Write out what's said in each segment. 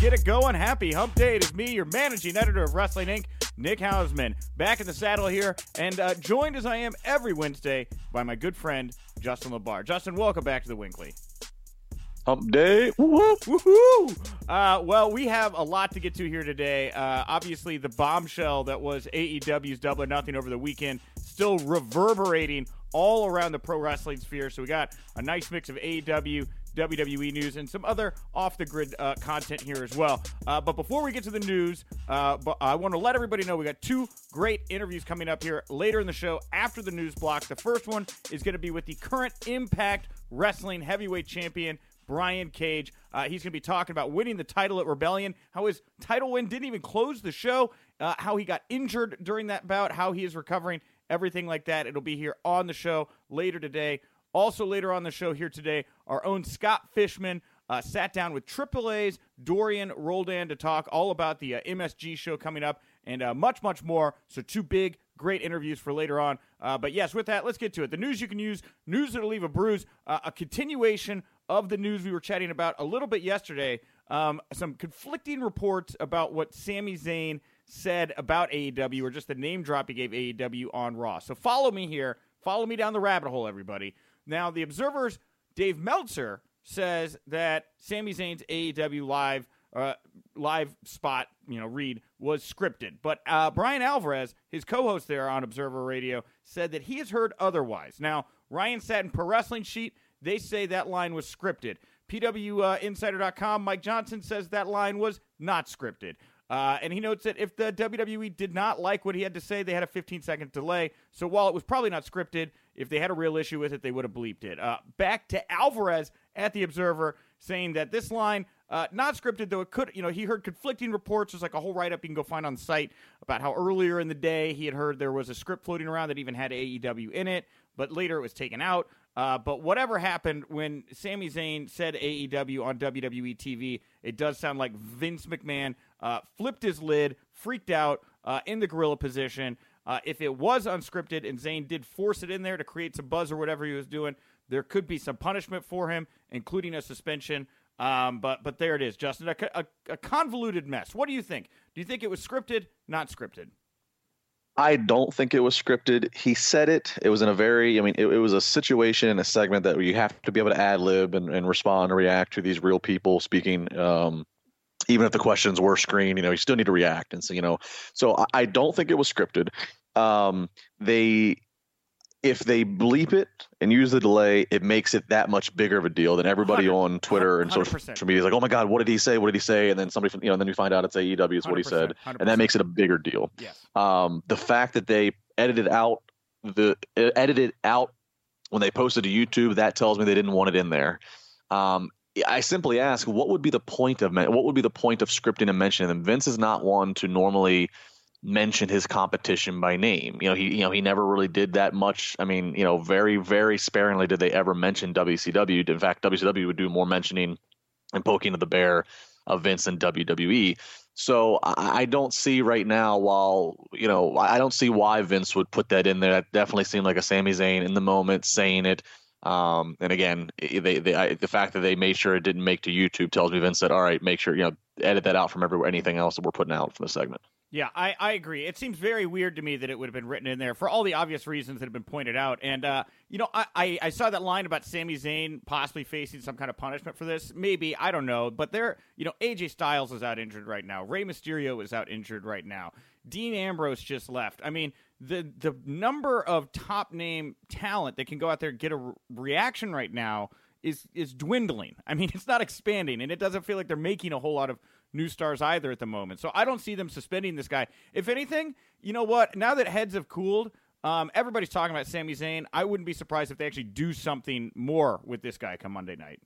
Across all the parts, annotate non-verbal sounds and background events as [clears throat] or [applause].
get it going. Happy Hump Day. It is me, your managing editor of Wrestling Inc., Nick Hausman, back in the saddle here, and uh, joined as I am every Wednesday by my good friend, Justin LaBar. Justin, welcome back to the WINCLY. Hump Day. Woohoo! Uh, well, we have a lot to get to here today. Uh, obviously, the bombshell that was AEW's Double or Nothing over the weekend still reverberating all around the pro wrestling sphere. So we got a nice mix of AEW, WWE news, and some other off the grid uh, content here as well. Uh, but before we get to the news, uh, I want to let everybody know we got two great interviews coming up here later in the show after the news block. The first one is going to be with the current Impact Wrestling Heavyweight Champion. Brian Cage. Uh, he's going to be talking about winning the title at Rebellion, how his title win didn't even close the show, uh, how he got injured during that bout, how he is recovering, everything like that. It'll be here on the show later today. Also, later on the show here today, our own Scott Fishman uh, sat down with AAA's Dorian Roldan to talk all about the uh, MSG show coming up and uh, much, much more. So, two big, great interviews for later on. Uh, but yes, with that, let's get to it. The news you can use, news that'll leave a bruise, uh, a continuation of the news we were chatting about a little bit yesterday. Um, some conflicting reports about what Sami Zayn said about AEW, or just the name drop he gave AEW on Raw. So follow me here. Follow me down the rabbit hole, everybody. Now, the Observer's Dave Meltzer says that Sami Zayn's AEW live uh, live spot, you know, read was scripted. But uh, Bryan Alvarez, his co-host there on Observer Radio, said that he has heard otherwise. Now, Ryan Satin Pro Wrestling Sheet they say that line was scripted. PWInsider.com, Mike Johnson says that line was not scripted. Uh, and he notes that if the WWE did not like what he had to say, they had a 15 second delay. So while it was probably not scripted, if they had a real issue with it, they would have bleeped it. Uh, back to Alvarez at the Observer saying that this line, uh, not scripted though, it could, you know, he heard conflicting reports. There's like a whole write up you can go find on the site about how earlier in the day he had heard there was a script floating around that even had AEW in it, but later it was taken out. Uh, but whatever happened when Sami Zayn said AEW on WWE TV, it does sound like Vince McMahon uh, flipped his lid, freaked out uh, in the gorilla position. Uh, if it was unscripted and Zayn did force it in there to create some buzz or whatever he was doing, there could be some punishment for him, including a suspension. Um, but but there it is, Justin. A, a, a convoluted mess. What do you think? Do you think it was scripted? Not scripted? I don't think it was scripted. He said it. It was in a very, I mean, it, it was a situation a segment that you have to be able to ad lib and, and respond and react to these real people speaking. Um, even if the questions were screened, you know, you still need to react. And so, you know, so I, I don't think it was scripted. Um, they if they bleep it and use the delay, it makes it that much bigger of a deal than everybody on Twitter and social media is like, oh my god, what did he say? What did he say? And then somebody, you know, and then you find out it's AEW is what he said, 100%. and that makes it a bigger deal. Yes. Um, the fact that they edited out the edited out when they posted to YouTube, that tells me they didn't want it in there. Um, I simply ask, what would be the point of what would be the point of scripting and mentioning them? Vince is not one to normally mention his competition by name. You know, he you know he never really did that much. I mean, you know, very very sparingly did they ever mention WCW. In fact, WCW would do more mentioning and poking of the bear of Vince and WWE. So I don't see right now. While you know, I don't see why Vince would put that in there. That definitely seemed like a Sami Zayn in the moment saying it. Um, and again, they, they I, the fact that they made sure it didn't make to YouTube tells me Vince said, "All right, make sure you know edit that out from everywhere, anything else that we're putting out from the segment." Yeah, I, I agree. It seems very weird to me that it would have been written in there for all the obvious reasons that have been pointed out. And, uh, you know, I, I, I, saw that line about Sami Zayn possibly facing some kind of punishment for this. Maybe, I don't know. But there, you know, AJ Styles is out injured right now. Rey Mysterio is out injured right now. Dean Ambrose just left. I mean, the, the number of top name talent that can go out there and get a re- reaction right now is, is dwindling. I mean, [laughs] it's not expanding, and it doesn't feel like they're making a whole lot of – new stars either at the moment. So I don't see them suspending this guy. If anything, you know what? Now that heads have cooled, um, everybody's talking about Sami Zayn. I wouldn't be surprised if they actually do something more with this guy come Monday night.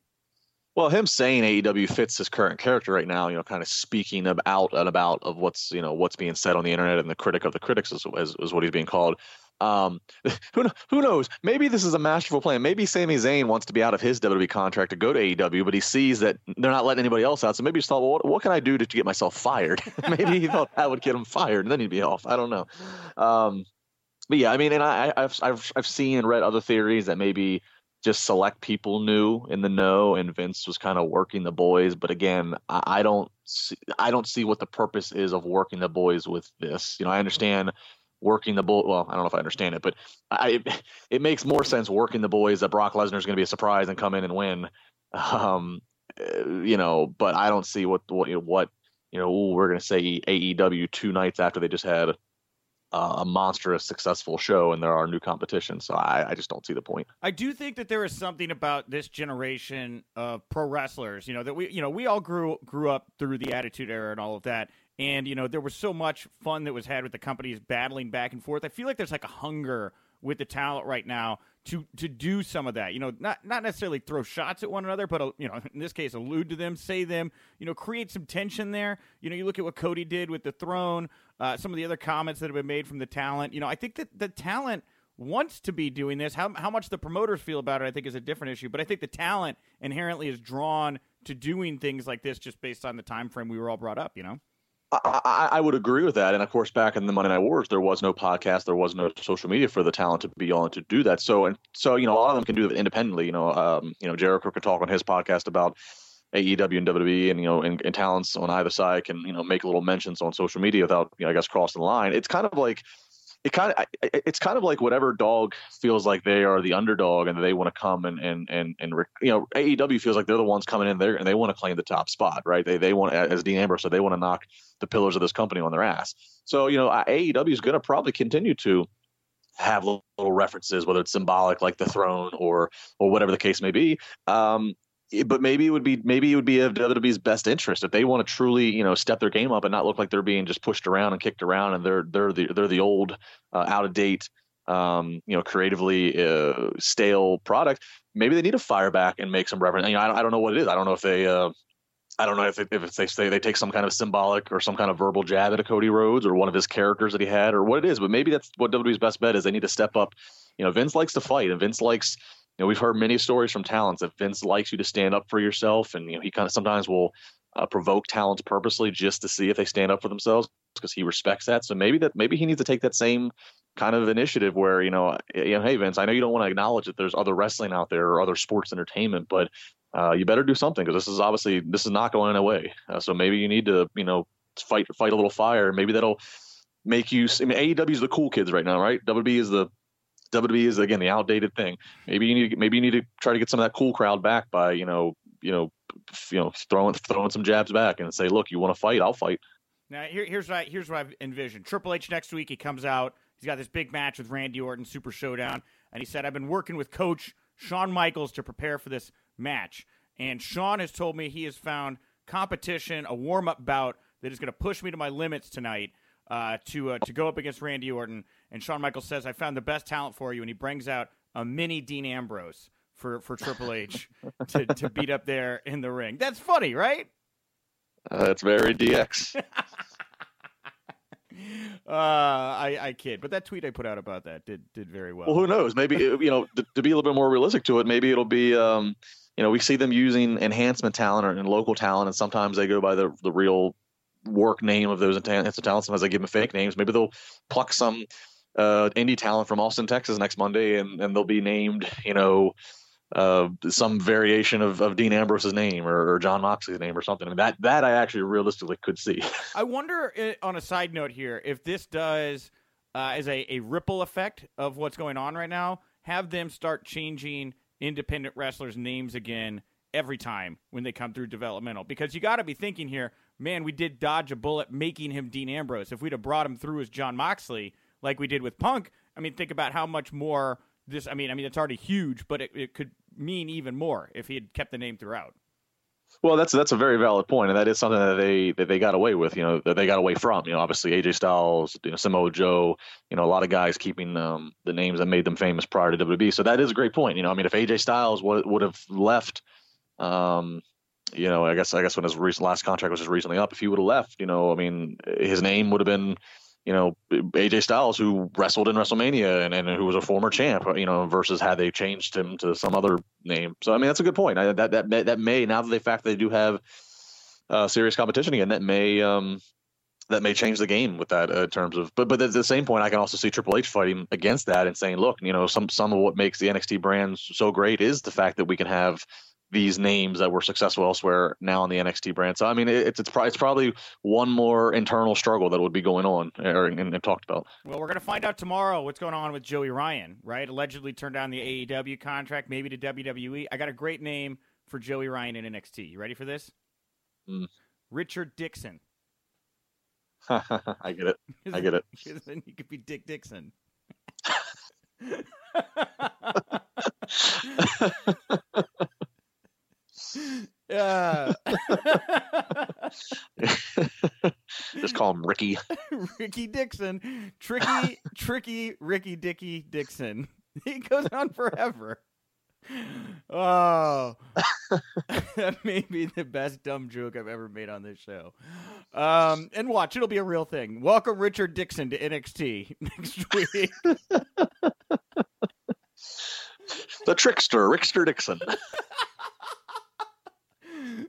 Well, him saying AEW fits his current character right now, you know, kind of speaking about and about of what's you know what's being said on the internet and the critic of the critics is, is, is what he's being called. Um, [laughs] who who knows? Maybe this is a masterful plan. Maybe Sami Zayn wants to be out of his WWE contract to go to AEW, but he sees that they're not letting anybody else out. So maybe he thought, well, what, what can I do to, to, get myself fired? [laughs] maybe he thought that would get him fired, and then he'd be off. I don't know. Um, but yeah, I mean, and I, have I've I've seen and read other theories that maybe just select people knew in the know, and Vince was kind of working the boys. But again, I, I don't see, I don't see what the purpose is of working the boys with this. You know, I understand working the bull. Well, I don't know if I understand it, but I, it makes more sense working the boys that Brock Lesnar is going to be a surprise and come in and win. Um, uh, you know, but I don't see what what you know, what you know. Ooh, we're going to say AEW two nights after they just had uh, a monstrous successful show and there are new competitions. So I, I, just don't see the point. I do think that there is something about this generation of pro wrestlers, you know, that we you know, we all grew grew up through the attitude era and all of that. And, you know, there was so much fun that was had with the companies battling back and forth. I feel like there's like a hunger with the talent right now to to do some of that. You know, not not necessarily throw shots at one another, but uh, you know, [laughs] in this case, allude to them, say them. You know, create some tension there. You know, you look at what Cody did with the throne. Uh, some of the other comments that have been made from the talent. You know, I think that the talent wants to be doing this. How how much the promoters feel about it, I think, is a different issue. But I think the talent inherently is drawn to doing things like this just based on the time frame we were all brought up. You know. I, I, would agree with that. And of course, back in the Monday Night Wars, there was no podcast, there was no social media for the talent to be on to do that. So, and so, you know, a lot of them can do it independently. You know, um, you know, Jericho can talk on his podcast about AEW and WWE, and you know, and, and talents on either side can you know make little mentions on social media without, you know, I guess, crossing the line. It's kind of like it kind of it's kind of like whatever dog feels like they are the underdog and they want to come and and and and you know AEW feels like they're the ones coming in there and they want to claim the top spot right? They they want as Dean Ambrose said they want to knock the pillars of this company on their ass. So you know AEW is going to probably continue to have little references whether it's symbolic like the throne or or whatever the case may be. Um, but maybe it would be maybe it would be of WWE's best interest if they want to truly you know step their game up and not look like they're being just pushed around and kicked around and they're they're the they're the old uh, out of date um, you know creatively uh, stale product. Maybe they need to fire back and make some reverence. You know, I don't, I don't know what it is. I don't know if they. Uh, I don't know if, if they say they take some kind of symbolic or some kind of verbal jab at a Cody Rhodes or one of his characters that he had or what it is, but maybe that's what WWE's best bet is. They need to step up. You know, Vince likes to fight, and Vince likes you know, we've heard many stories from talents that Vince likes you to stand up for yourself, and you know, he kind of sometimes will uh, provoke talents purposely just to see if they stand up for themselves because he respects that. So maybe that maybe he needs to take that same kind of initiative where you know, you know, hey Vince, I know you don't want to acknowledge that there's other wrestling out there or other sports entertainment, but uh, you better do something because this is obviously this is not going away. Uh, so maybe you need to you know fight fight a little fire. Maybe that'll make you. I mean, AEW is the cool kids right now, right? WB is the WWE is again the outdated thing. Maybe you need to, maybe you need to try to get some of that cool crowd back by you know you know you know throwing throwing some jabs back and say, look, you want to fight, I'll fight. Now here, here's what I, here's what I've envisioned. Triple H next week he comes out. He's got this big match with Randy Orton, Super Showdown, and he said, "I've been working with Coach Shawn Michaels to prepare for this match." And Shawn has told me he has found competition, a warm up bout that is going to push me to my limits tonight uh, to uh, to go up against Randy Orton. And Shawn Michaels says, "I found the best talent for you," and he brings out a mini Dean Ambrose for for Triple H [laughs] to to beat up there in the ring. That's funny, right? Uh, that's very DX. [laughs] uh, I, I kid, but that tweet I put out about that did did very well. Well, who knows? Maybe you know to, to be a little bit more realistic to it. Maybe it'll be um, you know we see them using enhancement talent or, and local talent, and sometimes they go by the the real work name of those enhanced talent. Sometimes I give them fake names. Maybe they'll pluck some uh, indie talent from Austin, Texas next Monday, and, and they'll be named, you know, uh, some variation of, of Dean Ambrose's name or, or, Jon Moxley's name or something. Mean, that that I actually realistically could see. [laughs] I wonder, eh, on a side note here, if this does uh, as a, a ripple effect of what's going on right now, have them start changing independent wrestlers' names again every time when they come through developmental. Because you got to be thinking here, man, we did dodge a bullet making him Dean Ambrose. If we'd have brought him through as Jon Moxley, like we did with Punk, I mean, think about how much more this. I mean, I mean, it's already huge, but it, it could mean even more if he had kept the name throughout. Well, that's that's a very valid point, and that is something that they that they got away with. You know, that they got away from. You know, obviously AJ Styles, you know, Samoa Joe. You know, a lot of guys keeping um, the names that made them famous prior to WWE. So that is a great point. You know, I mean, if AJ Styles would would have left, um, you know, I guess I guess when his recent last contract was just recently up, if he would have left, you know, I mean, his name would have been you know, AJ Styles, who wrestled in WrestleMania and, and who was a former champ, you know, versus had they changed him to some other name. So, I mean, that's a good point. I, that, that, that may, now that the fact they do have uh, serious competition again, that may, um, that may change the game with that uh, in terms of. But but at the same point, I can also see Triple H fighting against that and saying, look, you know, some some of what makes the NXT brand so great is the fact that we can have these names that were successful elsewhere now on the NXT brand. So I mean, it's it's, it's probably one more internal struggle that would be going on or and, and talked about. Well, we're gonna find out tomorrow what's going on with Joey Ryan, right? Allegedly turned down the AEW contract, maybe to WWE. I got a great name for Joey Ryan in NXT. You ready for this? Mm. Richard Dixon. [laughs] [laughs] I get it. I get it. [laughs] then you could be Dick Dixon. Yeah. [laughs] Just call him Ricky. [laughs] Ricky Dixon. Tricky, [laughs] tricky Ricky Dicky Dixon. He goes on forever. Oh, that may be the best dumb joke I've ever made on this show. Um, and watch, it'll be a real thing. Welcome Richard Dixon to NXT next week. the trickster, Rickster Dixon.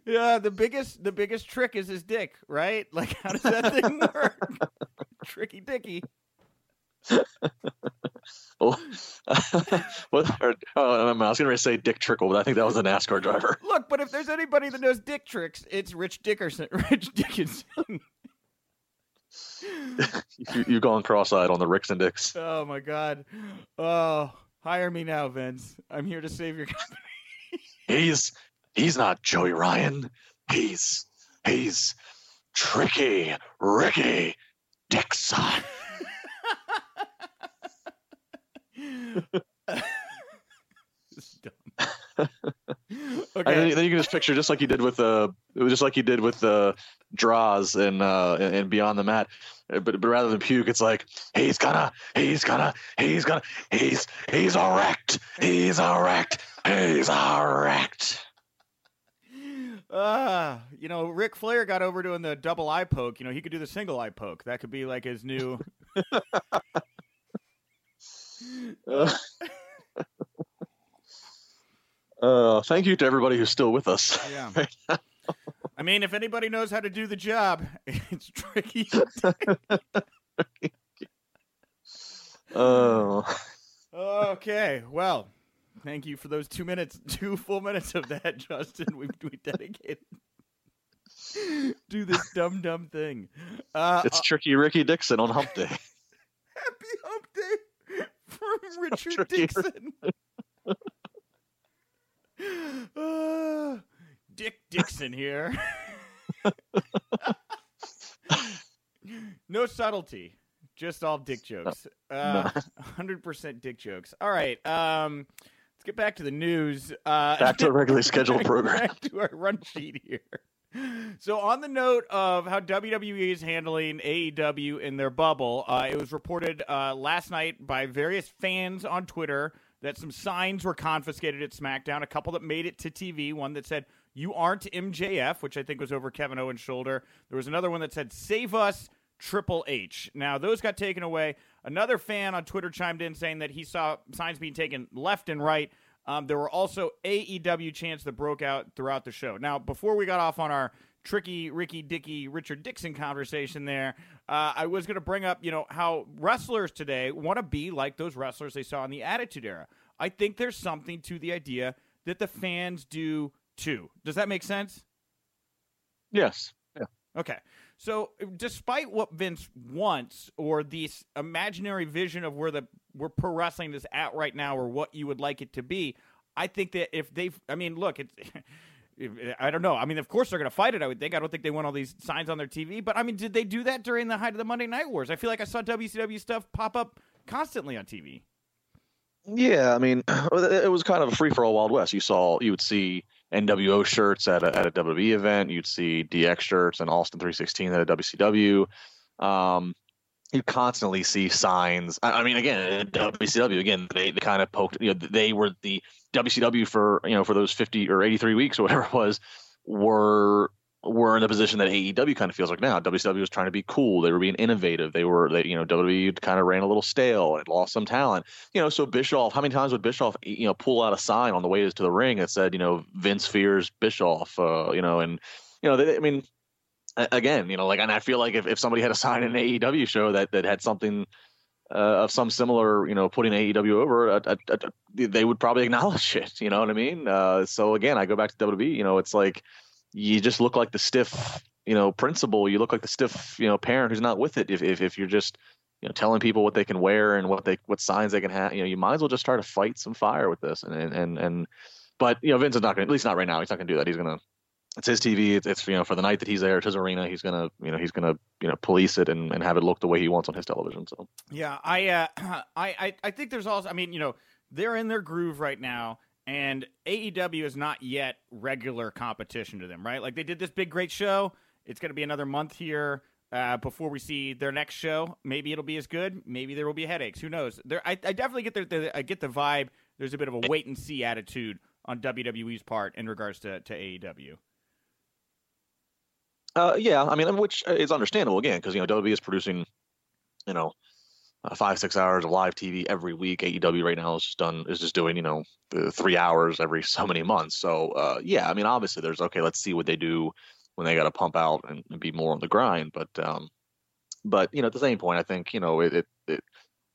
Yeah, the biggest the biggest trick is his dick, right? Like, how does that thing [laughs] work? Tricky Dicky. Oh, [laughs] what, or, oh, I was going to say Dick Trickle, but I think that was a NASCAR driver. [laughs] Look, but if there's anybody that knows dick tricks, it's Rich Dickerson. Rich Dickinson. you, you've gone cross-eyed on the Ricks and Dicks. Oh my God! Oh, hire me now, Vince. I'm here to save your company. he's he's not Joey Ryan. He's he's tricky Ricky Dixon. [laughs] okay. And then you can just picture just like he did with uh just like he did with uh Droz and uh and beyond the mat. But but rather than puke, it's like he's gonna, he's gonna, he's gonna, he's he's erect, he's erect, he's erect. Ah, uh, you know, Ric Flair got over doing the double eye poke. You know, he could do the single eye poke. That could be like his new. [laughs] uh, uh, thank you to everybody who's still with us. Yeah. [laughs] I mean, if anybody knows how to do the job, [laughs] it's tricky. oh. Okay. Well, thank you for those two minutes, [laughs] two full minutes of that, [laughs] Justin. We we dedicated do [laughs] this dumb dumb thing. Uh, it's tricky, Ricky Dixon on Hump Day. Happy Hump Day from Richard Dixon. uh, Dick Dixon here. no subtlety, just all dick jokes. Uh, 100% dick jokes. All right. Um, get back to the news. Uh, back to a [laughs] regularly scheduled program. Back [laughs] to our run sheet here. So, on the note of how WWE is handling AEW in their bubble, uh, it was reported uh, last night by various fans on Twitter that some signs were confiscated at SmackDown. A couple that made it to TV. One that said "You aren't MJF," which I think was over Kevin Owens' shoulder. There was another one that said "Save us." Triple H. Now, those got taken away. Another fan on Twitter chimed in saying that he saw signs being taken left and right. Um, there were also AEW chants that broke out throughout the show. Now, before we got off on our tricky Ricky Dicky Richard Dixon conversation there, uh, I was going to bring up, you know, how wrestlers today want to be like those wrestlers they saw in the Attitude Era. I think there's something to the idea that the fans do too. Does that make sense? Yes. Yeah. Okay. So, despite what Vince wants, or this imaginary vision of where the where pro wrestling is at right now, or what you would like it to be, I think that if they've, I mean, look, it's. [laughs] I don't know. I mean, of course they're going to fight it. I would think. I don't think they want all these signs on their TV. But I mean, did they do that during the height of the Monday Night Wars? I feel like I saw WCW stuff pop up constantly on TV. Yeah, I mean, [clears throat] it was kind of a free for all Wild West. You saw, you would see NWO shirts at a, at a WWE event. You'd see DX shirts and Austin 316 at a WCW. Um, you constantly see signs. I, I mean, again, WCW again, they, they kind of poked. You know, they were the WCW for you know for those 50 or 83 weeks or whatever it was were were in the position that AEW kind of feels like now. WCW was trying to be cool. They were being innovative. They were, they, you know, WWE kind of ran a little stale and lost some talent. You know, so Bischoff, how many times would Bischoff, you know, pull out a sign on the way to the ring that said, you know, Vince fears Bischoff, uh, you know, and, you know, they, I mean, again, you know, like, and I feel like if, if somebody had a sign in an AEW show that, that had something uh, of some similar, you know, putting AEW over, uh, uh, uh, they would probably acknowledge [laughs] it. You know what I mean? Uh, so again, I go back to WWE. You know, it's like you just look like the stiff, you know, principal. You look like the stiff, you know, parent who's not with it. If if, if you're just you know telling people what they can wear and what they what signs they can have, you know, you might as well just try to fight some fire with this. And and and, but you know, Vince is not going. to At least not right now. He's not going to do that. He's going to it's his TV. It's, it's, you know for the night that he's there, it's his arena. He's gonna you know he's gonna you know police it and, and have it look the way he wants on his television. So yeah, I uh, [clears throat] I, I I think there's also I mean you know they're in their groove right now, and AEW is not yet regular competition to them, right? Like they did this big great show. It's gonna be another month here. Uh, before we see their next show, maybe it'll be as good. Maybe there will be headaches. Who knows? There, I, I definitely get the, the I get the vibe. There's a bit of a wait and see attitude on WWE's part in regards to, to AEW. Uh, yeah, I mean, which is understandable again because you know WWE is producing, you know, uh, five six hours of live TV every week. AEW right now is just done is just doing you know three hours every [laughs] so many months. So uh, yeah, I mean, obviously there's okay. Let's see what they do when they got to pump out and, and, be more on the grind. But um, but you know, at the same point, I think you know it, it, it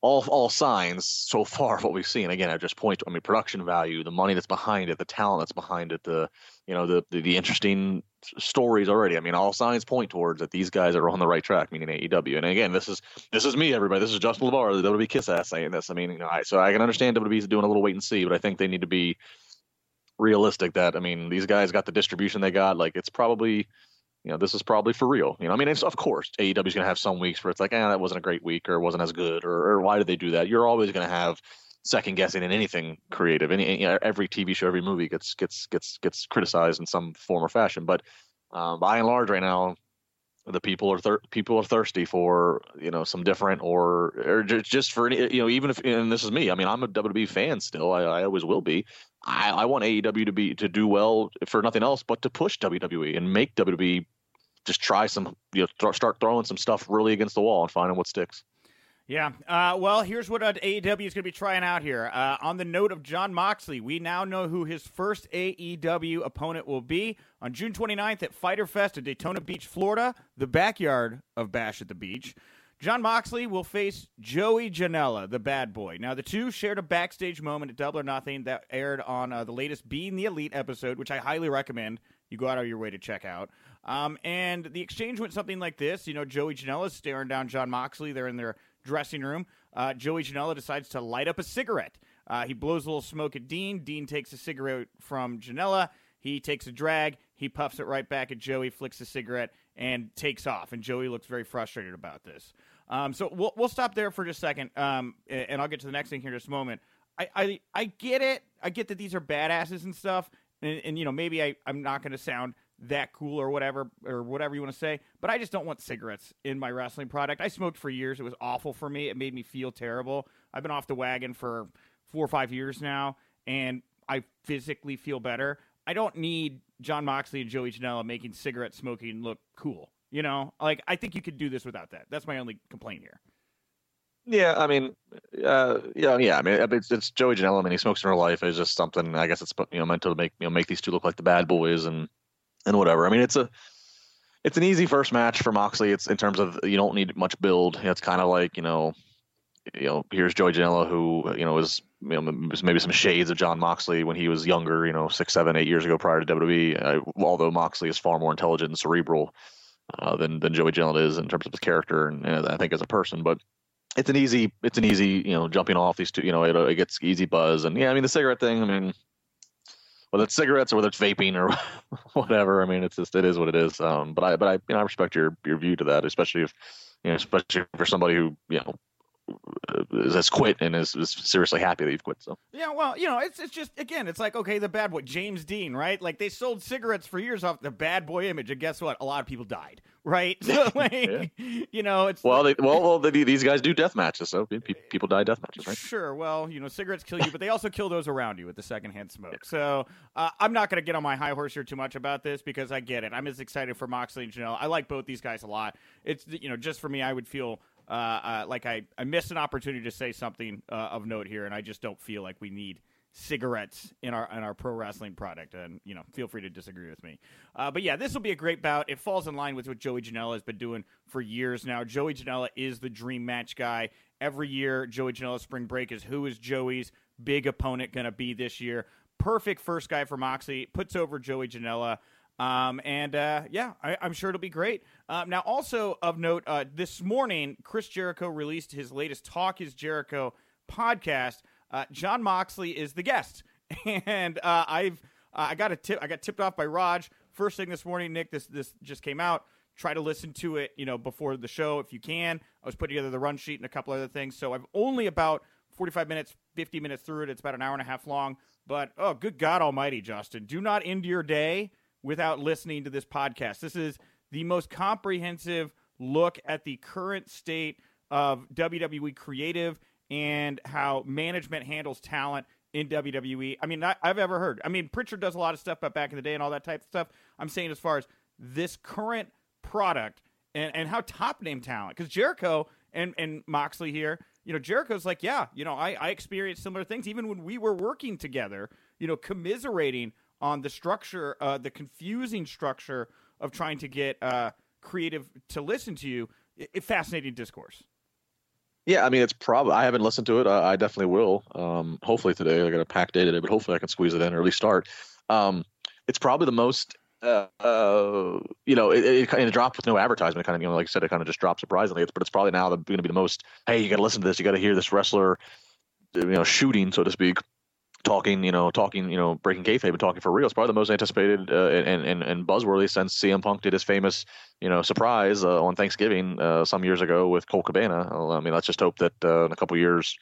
all all signs so [laughs] far what we've seen again i just point to i mean production value the money that's behind it the talent that's behind it the you know the the, the interesting stories already. I mean all signs point towards that these guys are on the right track meaning aew and again this is this is me everybody. This is justin labar the wwe kiss ass saying this. I mean you know I, so i can understand wwe's doing a little wait and see but i think they need to be realistic that i mean these guys got the distribution they got. Like it's probably you know, this is probably for real. You know, I mean, it's, of course, AEW is going to have some weeks where it's like, ah, eh, that wasn't a great week or wasn't as good or, or why did they do that? You're always going to have second guessing in anything creative. Any, every TV show, every movie gets gets gets gets criticized in some form or fashion. But um, by and large, right now, the people are thir- people are thirsty for you know some different or or just for any you know even if and this is me. I mean, I'm a WWE fan still. I, I always will be. I, I want AEW to be to do well for nothing else but to push WWE and make WWE just try some you know th- start throwing some stuff really against the wall and finding what sticks. Yeah. Uh, well, here's what uh, AEW is going to be trying out here. Uh, on the note of Jon Moxley, we now know who his first AEW opponent will be on June 29th at Fighter Fest in Daytona Beach, Florida, the backyard of Bash at the Beach. Jon Moxley will face Joey Janela, the bad boy. Now, the two shared a backstage moment at Double or Nothing that aired on uh, the latest Being the Elite episode, which I highly recommend you go out of your way to check out. Um, and the exchange went something like this. You know, Joey Janela is staring down Jon Moxley. They're in their dressing room. Uh, Joey Janela decides to light up a cigarette. Uh, he blows a little smoke at Dean. Dean takes a cigarette from Janela. He takes a drag. He puffs it right back at Joey, flicks the cigarette, and takes off. And Joey looks very frustrated about this. Um, so we'll we'll stop there for just a second, um, and I'll get to the next thing here in just a moment. I, I I get it. I get that these are badasses and stuff, and, and you know maybe I I'm not going to sound that cool or whatever or whatever you want to say, but I just don't want cigarettes in my wrestling product. I smoked for years. It was awful for me. It made me feel terrible. I've been off the wagon for four or five years now, and I physically feel better. I don't need Jon Moxley and Joey Janela making cigarette smoking look cool. You know, like I think you could do this without that. That's my only complaint here. Yeah, I mean, uh, yeah, yeah. I mean, it's, it's Joey Janela. I mean, he smokes in real life. It's just something. I guess it's you know meant to make you know make these two look like the bad boys and and whatever. I mean, it's a it's an easy first match for Moxley. It's in terms of you don't need much build. It's kind of like you know, you know, here's Joey Janela who you know is you know maybe some shades of Jon Moxley when he was younger. You know, six, seven, eight years ago prior to WWE. Uh, although Moxley is far more intelligent and cerebral uh, than than Joey Janela is in terms of his character and, and, I think as a person. But it's an easy it's an easy you know jumping off these two. You know, it, it gets easy buzz and yeah, I mean the cigarette thing. I mean. Whether it's cigarettes or whether it's vaping or [laughs] whatever, I mean, it's just it is what it is. Um, but I, but I, you know, I respect your your view to that, especially if, you know, especially for somebody who, you know, has quit and is, is, seriously happy that you've quit. So yeah, well, you know, it's it's just again, it's like okay, the bad boy, James Dean, right? Like they sold cigarettes for years off the bad boy image, and guess what? A lot of people died, [laughs] right? So like, yeah. you know, it's well, they, [laughs] well, well, they, these guys do death matches, so people die death matches, right? Sure. Well, you know, cigarettes kill you, but they also kill those around you with the secondhand [laughs] smoke. Yeah. So uh, I'm not going to get on my high horse here too much about this because I get it. I'm as excited for Moxley and Janelle. I like both these guys a lot. It's you know, just for me, I would feel uh, uh, like I, I missed an opportunity to say something uh, of note here, and I just don't feel like we need cigarettes in our in our pro wrestling product. And you know, feel free to disagree with me. Uh, but yeah, this will be a great bout. It falls in line with what Joey Janela has been doing for years now. Joey Janela is the dream match guy. Every year, Joey Janela spring break is who is Joey's big opponent going to be this year. Perfect first guy for Moxley. Puts over Joey Janela. Um, and uh, yeah, I, am sure it'll be great. Um, now, also of note, uh, this morning, Chris Jericho released his latest Talk is Jericho podcast. Uh, Jon Moxley is the guest, [laughs] and uh, I've uh, I got a tip. I got tipped off by Raj first thing this morning. Nick, this this just came out. Try to listen to it, you know, before the show if you can. I was putting together the run sheet and a couple other things, so I've only about 45 minutes, 50 minutes through it. It's about an hour and a half long. But oh, good God Almighty, Justin, do not end your day without listening to this podcast. This is the most comprehensive look at the current state of WWE creative and how management handles talent in WWE. I mean, I've ever heard. I mean, Prichard does a lot of stuff but back in the day and all that type of stuff. I'm saying as far as this current product and, and how top name talent, because Jericho and, and Moxley here, you know, Jericho's like, yeah, you know, I, I experienced similar things even when we were working together, you know, commiserating on the structure, uh, the confusing structure of trying to get uh, creative to listen to you. It, fascinating discourse. Yeah, I mean, it's probably I haven't listened to it. I, I definitely will. Um, hopefully today. I got a packed day today, but hopefully I can squeeze it in or at least start. Um, it's probably the most. Uh, uh, you know, it, it, it dropped with no advertisement. Kind of, you know, like I said, it kind of just dropped surprisingly. It's, but it's probably now going to be the most. Hey, you got to listen to this. You got to hear this wrestler, you know, shooting, so to speak, talking, you know, talking, you know, breaking kayfabe and talking for real. It's probably the most anticipated uh, and, and and buzzworthy since CM Punk did his famous, you know, surprise uh, on Thanksgiving uh, some years ago with Colt Cabana. I mean, let's just hope that uh, in a couple years,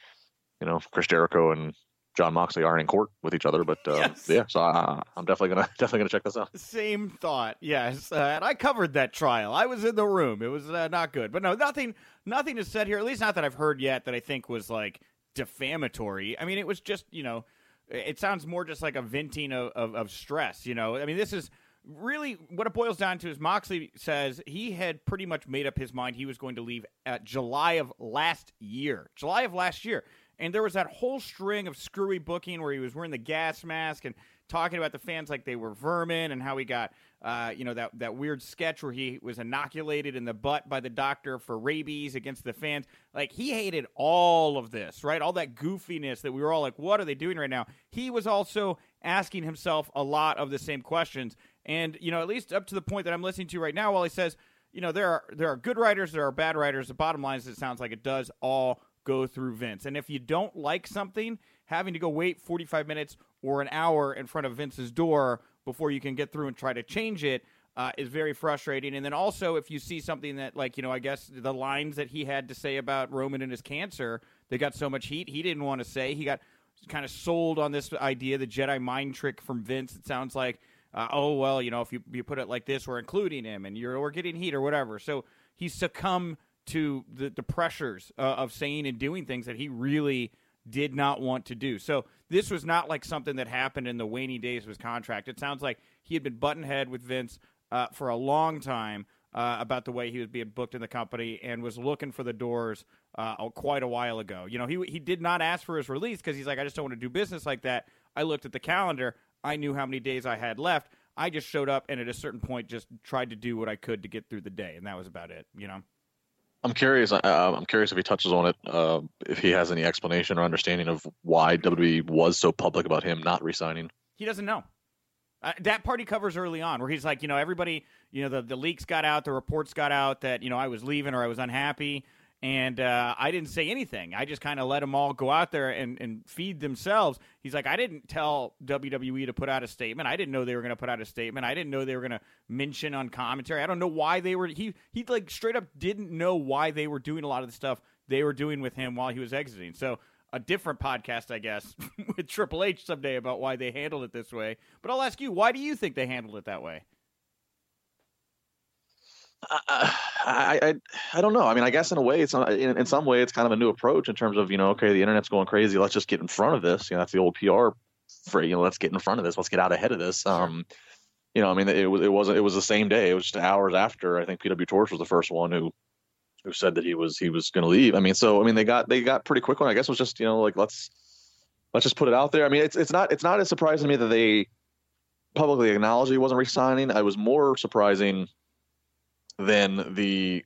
you know, Chris Jericho and Jon Moxley aren't in court with each other. But uh, yes. yeah, so I, am definitely gonna [laughs] definitely gonna check this out. Same thought, yes. Uh, and I covered that trial. I was in the room. It was not good, but no, nothing, nothing is said here. At least not that I've heard yet. That I think was like defamatory. I mean, it was just you know it sounds more just like a venting of, of, of, stress. You know, I mean, this is really what it boils down to is Moxley says he had pretty much made up his mind he was going to leave at July of last year. July of last year. And there was that whole string of screwy booking where he was wearing the gas mask and talking about the fans like they were vermin and how he got uh, you know that that weird sketch where he was inoculated in the butt by the doctor for rabies against the fans. Like he hated all of this, right? All that goofiness that we were all like, "What are they doing right now?" He was also asking himself a lot of the same questions, and you know, at least up to the point that I'm listening to right now, while he says, "You know, there are there are good writers, there are bad writers." The bottom line is, it sounds like it does all go through Vince, and if you don't like something, having to go wait 45 minutes or an hour in front of Vince's door before you can get through and try to change it uh, is very frustrating. And then also, if you see something that, like, you know, I guess the lines that he had to say about Roman and his cancer, they got so much heat he didn't want to say. He got kind of sold on this idea, the Jedi mind trick from Vince. It sounds like, uh, oh well, you know, if you you put it like this, we're including him, and you're we're getting heat or whatever. So he succumbed to the the pressures uh, of saying and doing things that he really did not want to do. So this was not like something that happened in the waning days of his contract. It sounds like he had been button head with Vince uh, for a long time uh, about the way he was being booked in the company and was looking for the doors uh, quite a while ago. You know, he he did not ask for his release because he's like, I just don't want to do business like that. I looked at the calendar. I knew how many days I had left. I just showed up and at a certain point just tried to do what I could to get through the day, and that was about it. You know. I'm curious. Uh, I'm curious if he touches on it. Uh, if he has any explanation or understanding of why WWE was so public about him not resigning. He doesn't know. Uh, that party covers early on, where he's like, you know, everybody, you know, the the leaks got out, the reports got out that you know I was leaving or I was unhappy and uh, I didn't say anything. I just kind of let them all go out there and, and feed themselves. He's like, I didn't tell WWE to put out a statement. I didn't know they were going to put out a statement. I didn't know they were going to mention on commentary. I don't know why they were. He he like straight up didn't know why they were doing a lot of the stuff they were doing with him while he was exiting. So a different podcast, I guess, [laughs] with Triple H someday about why they handled it this way. But I'll ask you, why do you think they handled it that way? I, I I don't know. I mean, I guess in a way, it's not, in, in some way it's kind of a new approach in terms of you know, okay, the internet's going crazy. Let's just get in front of this. You know, that's the old PR for you know, let's get in front of this. Let's get out ahead of this. Um, you know, I mean, it was it wasn't it was the same day. It was just hours after. I think PW Torch was the first one who who said that he was he was going to leave. I mean, so I mean, they got they got pretty quick one. I guess it was just you know like let's let's just put it out there. I mean, it's it's not it's not as surprising to me that they publicly acknowledged he wasn't resigning. I was more surprising than the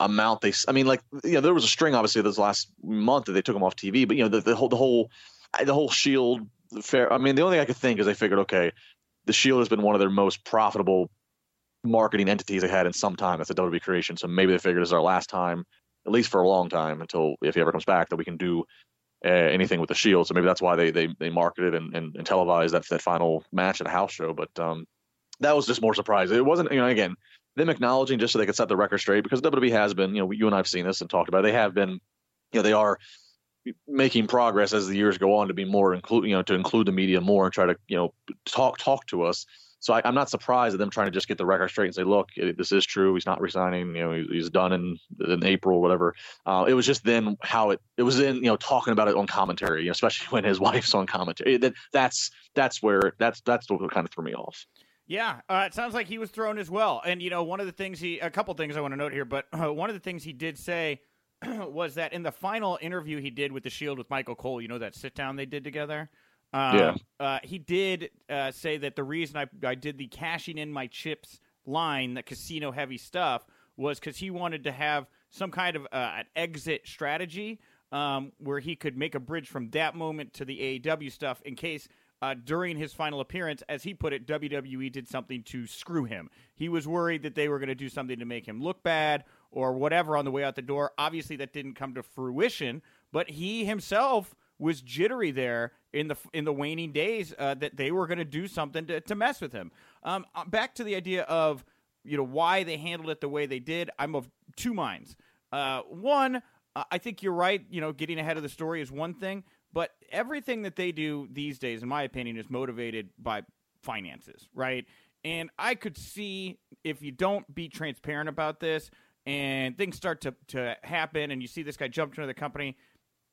amount they. I mean, like you know, there was a string obviously this last month that they took him off TV, but you know, the, the whole the whole the whole Shield fair. I mean, the only thing I could think is they figured, okay, the Shield has been one of their most profitable marketing entities they had in some time. That's a WWE creation, so maybe they figured this is our last time, at least for a long time, until if he ever comes back, that we can do uh, anything with the Shield. So maybe that's why they they they marketed and, and, and televised that that final match at a house show. But um, that was just more surprising. It wasn't, you know, again them acknowledging just so they could set the record straight because WWE has been, you know, you and I've seen this and talked about. It, they have been, you know, they are making progress as the years go on to be more include, you know, to include the media more and try to, you know, talk talk to us. So I, am not surprised at them trying to just get the record straight and say, look, this is true. He's not resigning. You know, he's done in in April, whatever. Uh, it was just then how it it was in you know talking about it on commentary, you know, especially [laughs] when his wife's on commentary. That that's that's where that's that's what kind of threw me off. Yeah, uh, it sounds like he was thrown as well. And you know, one of the things he, a couple things I want to note here, but uh, [clears throat] one of the things he did say [clears throat] was that in the final interview he did with the Shield with Michael Cole, you know that sit down they did together. Um, yeah. Uh, he did uh, say that the reason I, I did the cashing in my chips line, the casino heavy stuff, was because he wanted to have some kind of uh, an exit strategy um, where he could make a bridge from that moment to the AEW stuff in case uh, during his final appearance, as he put it, WWE did something to screw him. He was worried that they were going to do something to make him look bad or whatever on the way out the door. Obviously, that didn't come to fruition, but he himself was jittery there in the in the waning days uh, that they were going to do something to, to mess with him. Um, uh, back to the idea of you know why they handled it the way they did. I'm of two minds. Uh, one, I think you're right. You know, getting ahead of the story is one thing, but everything that they do these days, in my opinion, is motivated by finances, right? And I could see if you don't be transparent about this and things start to, to happen and you see this guy jump into the company,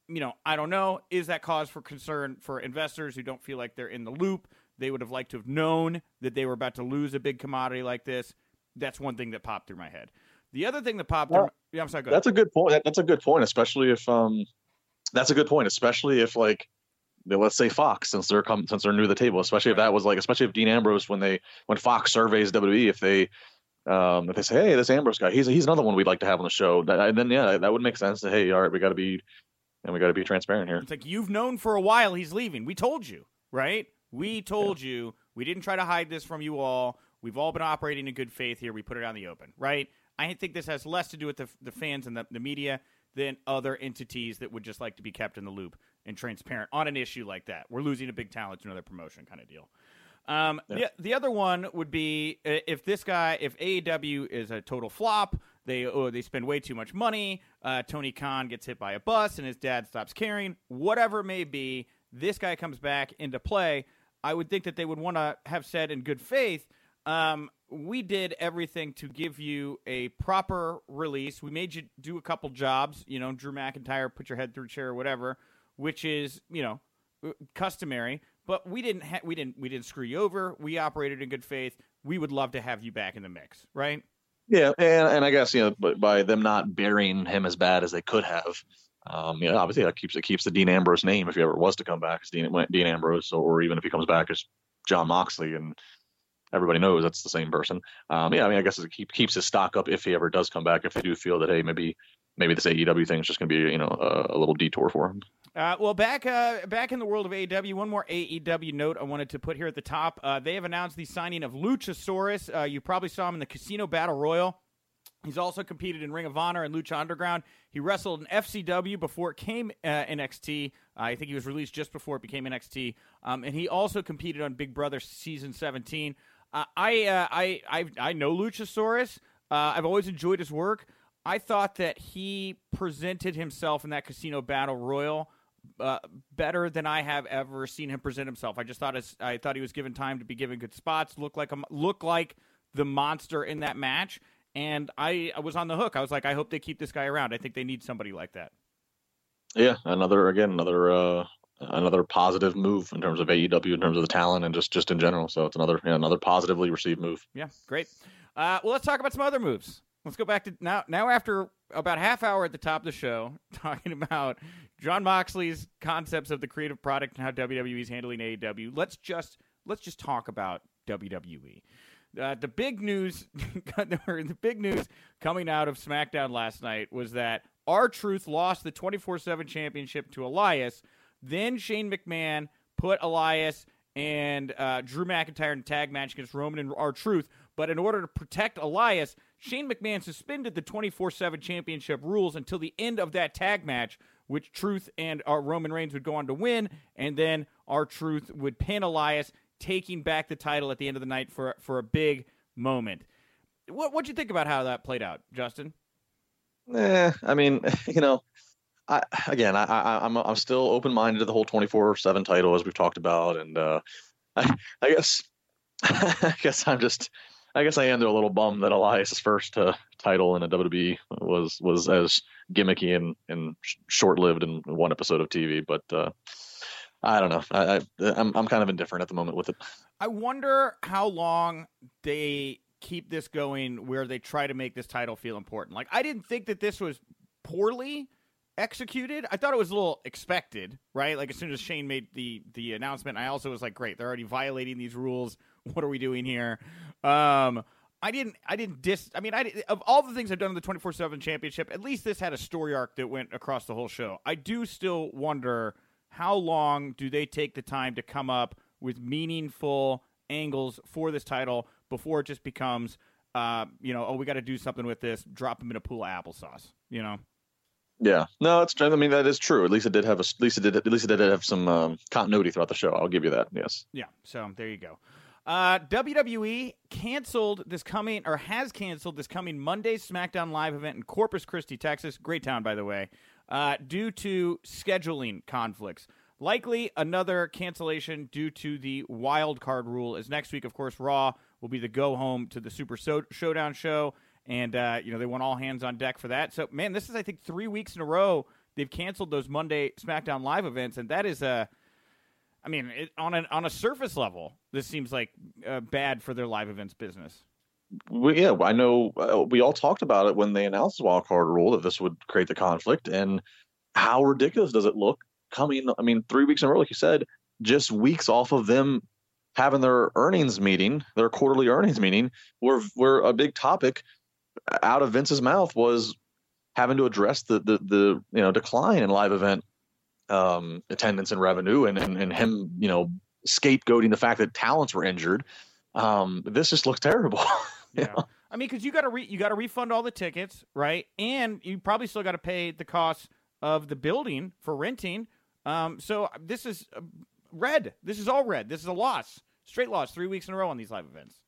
you know, I don't know. Is that cause for concern for investors who don't feel like they're in the loop? They would have liked to have known that they were about to lose a big commodity like this. That's one thing that popped through my head. The other thing that popped well, through, yeah, I'm sorry. that's ahead. a good point. That's a good point, especially if um, that's a good point, especially if like let's say Fox, since they're come since they're new to the table, especially if that was like, especially if Dean Ambrose, when they when Fox surveys WWE, if they um, if they say, hey, this Ambrose guy, he's he's another one we'd like to have on the show, that, then yeah, that would make sense. To, hey, all right, we got to be and we got to be transparent here. It's like you've known for a while he's leaving. We told you, right? We told yeah. you. We didn't try to hide this from you all. We've all been operating in good faith here. We put it on the open, right? I think this has less to do with the, the fans and the, the media than other entities that would just like to be kept in the loop and transparent on an issue like that. We're losing a big talent to another promotion kind of deal. Um, yeah. the, the other one would be uh, if this guy, if AEW is a total flop, they oh, they spend way too much money. Uh, Tony Khan gets hit by a bus and his dad stops caring. Whatever it may be, this guy comes back into play. I would think that they would want to have said in good faith, um, we did everything to give you a proper release. We made you do a couple jobs, you know, Drew McIntyre, put your head through chair or whatever, which is, you know, uh, customary. But we didn't, ha- we didn't, we didn't screw you over. We operated in good faith. We would love to have you back in the mix, right? Yeah, and and I guess you know, by them not burying him as bad as they could have, um, you know, obviously that keeps it keeps the Dean Ambrose name if he ever was to come back as Dean, Dean Ambrose, or even if he comes back as Jon Moxley and everybody knows that's the same person. Um, yeah, I mean, I guess it keep, keeps his stock up if he ever does come back. If they do feel that hey, maybe maybe this AEW thing is just going to be you know a, a, little detour for him. Uh, well, back uh, back in the world of AEW, one more AEW note I wanted to put here at the top. Uh, they have announced the signing of Luchasaurus. Uh, you probably saw him in the Casino Battle Royal. He's also competed in Ring of Honor and Lucha Underground. He wrestled in FCW before it came uh, NXT. Uh, I think he was released just before it became NXT. Um, and he also competed on Big Brother season 17. Uh, I, uh, I, I, I know Luchasaurus. Uh, I've always enjoyed his work. I thought that he presented himself in that Casino Battle Royal uh, better than I have ever seen him present himself. I just thought his, I thought he was given time to be given good spots, look like a, look like the monster in that match, and I, I was on the hook. I was like, I hope they keep this guy around. I think they need somebody like that. Yeah, another again another uh, another positive move in terms of AEW, in terms of the talent, and just just in general. So it's another yeah, another positively received move. Yeah, great. Uh, well, let's talk about some other moves. let's go back to now. Now, after about half hour at the top of the show, [laughs] talking about Jon Moxley's concepts of the creative product and how WWE is handling AEW. Let's just let's just talk about WWE. Uh, the big news, [laughs] the big news coming out of SmackDown last night was that R-Truth lost the 24/7 championship to Elias. Then Shane McMahon put Elias and uh, Drew McIntyre in a tag match against Roman and R-Truth. But in order to protect Elias, Shane McMahon suspended the 24 7 championship rules until the end of that tag match, which Truth and uh, Roman Reigns would go on to win. And then R-Truth would pin Elias, taking back the title at the end of the night for, for a big moment. What what'd you think about how that played out, Justin? Eh, I mean, [laughs] you know, I again, I, I I'm I'm still open minded to the whole 24 seven title as we've talked about, and uh, [laughs] I I guess [laughs] I guess I'm just I guess I am a little bummed that Elias's first uh, title in a WWE was was as gimmicky and, and short lived in one episode of TV. But uh, I don't know. I, I I'm I'm kind of indifferent at the moment with it. I wonder how long they keep this going, where they try to make this title feel important. Like I didn't think that this was poorly executed. I thought it was a little expected, right? Like as soon as Shane made the the announcement, I also was like, great, they're already violating these rules. What are we doing here? Um, I didn't. I didn't dis. I mean, I of all the things I've done in the twenty four seven championship, at least this had a story arc that went across the whole show. I do still wonder how long do they take the time to come up with meaningful angles for this title before it just becomes, uh, you know, oh, we got to do something with this. Drop them in a pool of applesauce. You know. Yeah, no, it's. I mean, that is true. At least it did have a. At least it did. At least it did have some um, continuity throughout the show. I'll give you that. Yes. Yeah. So there you go. Uh, WWE canceled this coming or has canceled this coming Monday SmackDown Live event in Corpus Christi, Texas. Great town, by the way. Uh, due to scheduling conflicts. Likely another cancellation due to the wild card rule. As next week, of course, Raw will be the go home to the Super so- Showdown show and uh, you know they want all hands on deck for that. So man, this is I think three weeks in a row they've canceled those Monday SmackDown live events, and that is a, I mean, it, on an on a surface level, this seems like uh, bad for their live events business. Yeah, I know. Uh, we all talked about it when they announced the wild card rule that this would create the conflict, and how ridiculous does it look coming? I mean, three weeks in a row, like you said, just weeks off of them having their earnings meeting, their quarterly earnings meeting, were were a big topic out of Vince's mouth was having to address the the, the you know decline in live event um, attendance and revenue, and, and and him you know scapegoating the fact that talents were injured. Um, this just looks terrible. [laughs] yeah. Know? I mean, because you got to re- you got to refund all the tickets, right? And you probably still got to pay the cost of the building for renting. Um, so this is uh, red. This is all red. This is a loss, straight loss, three weeks in a row on these live events.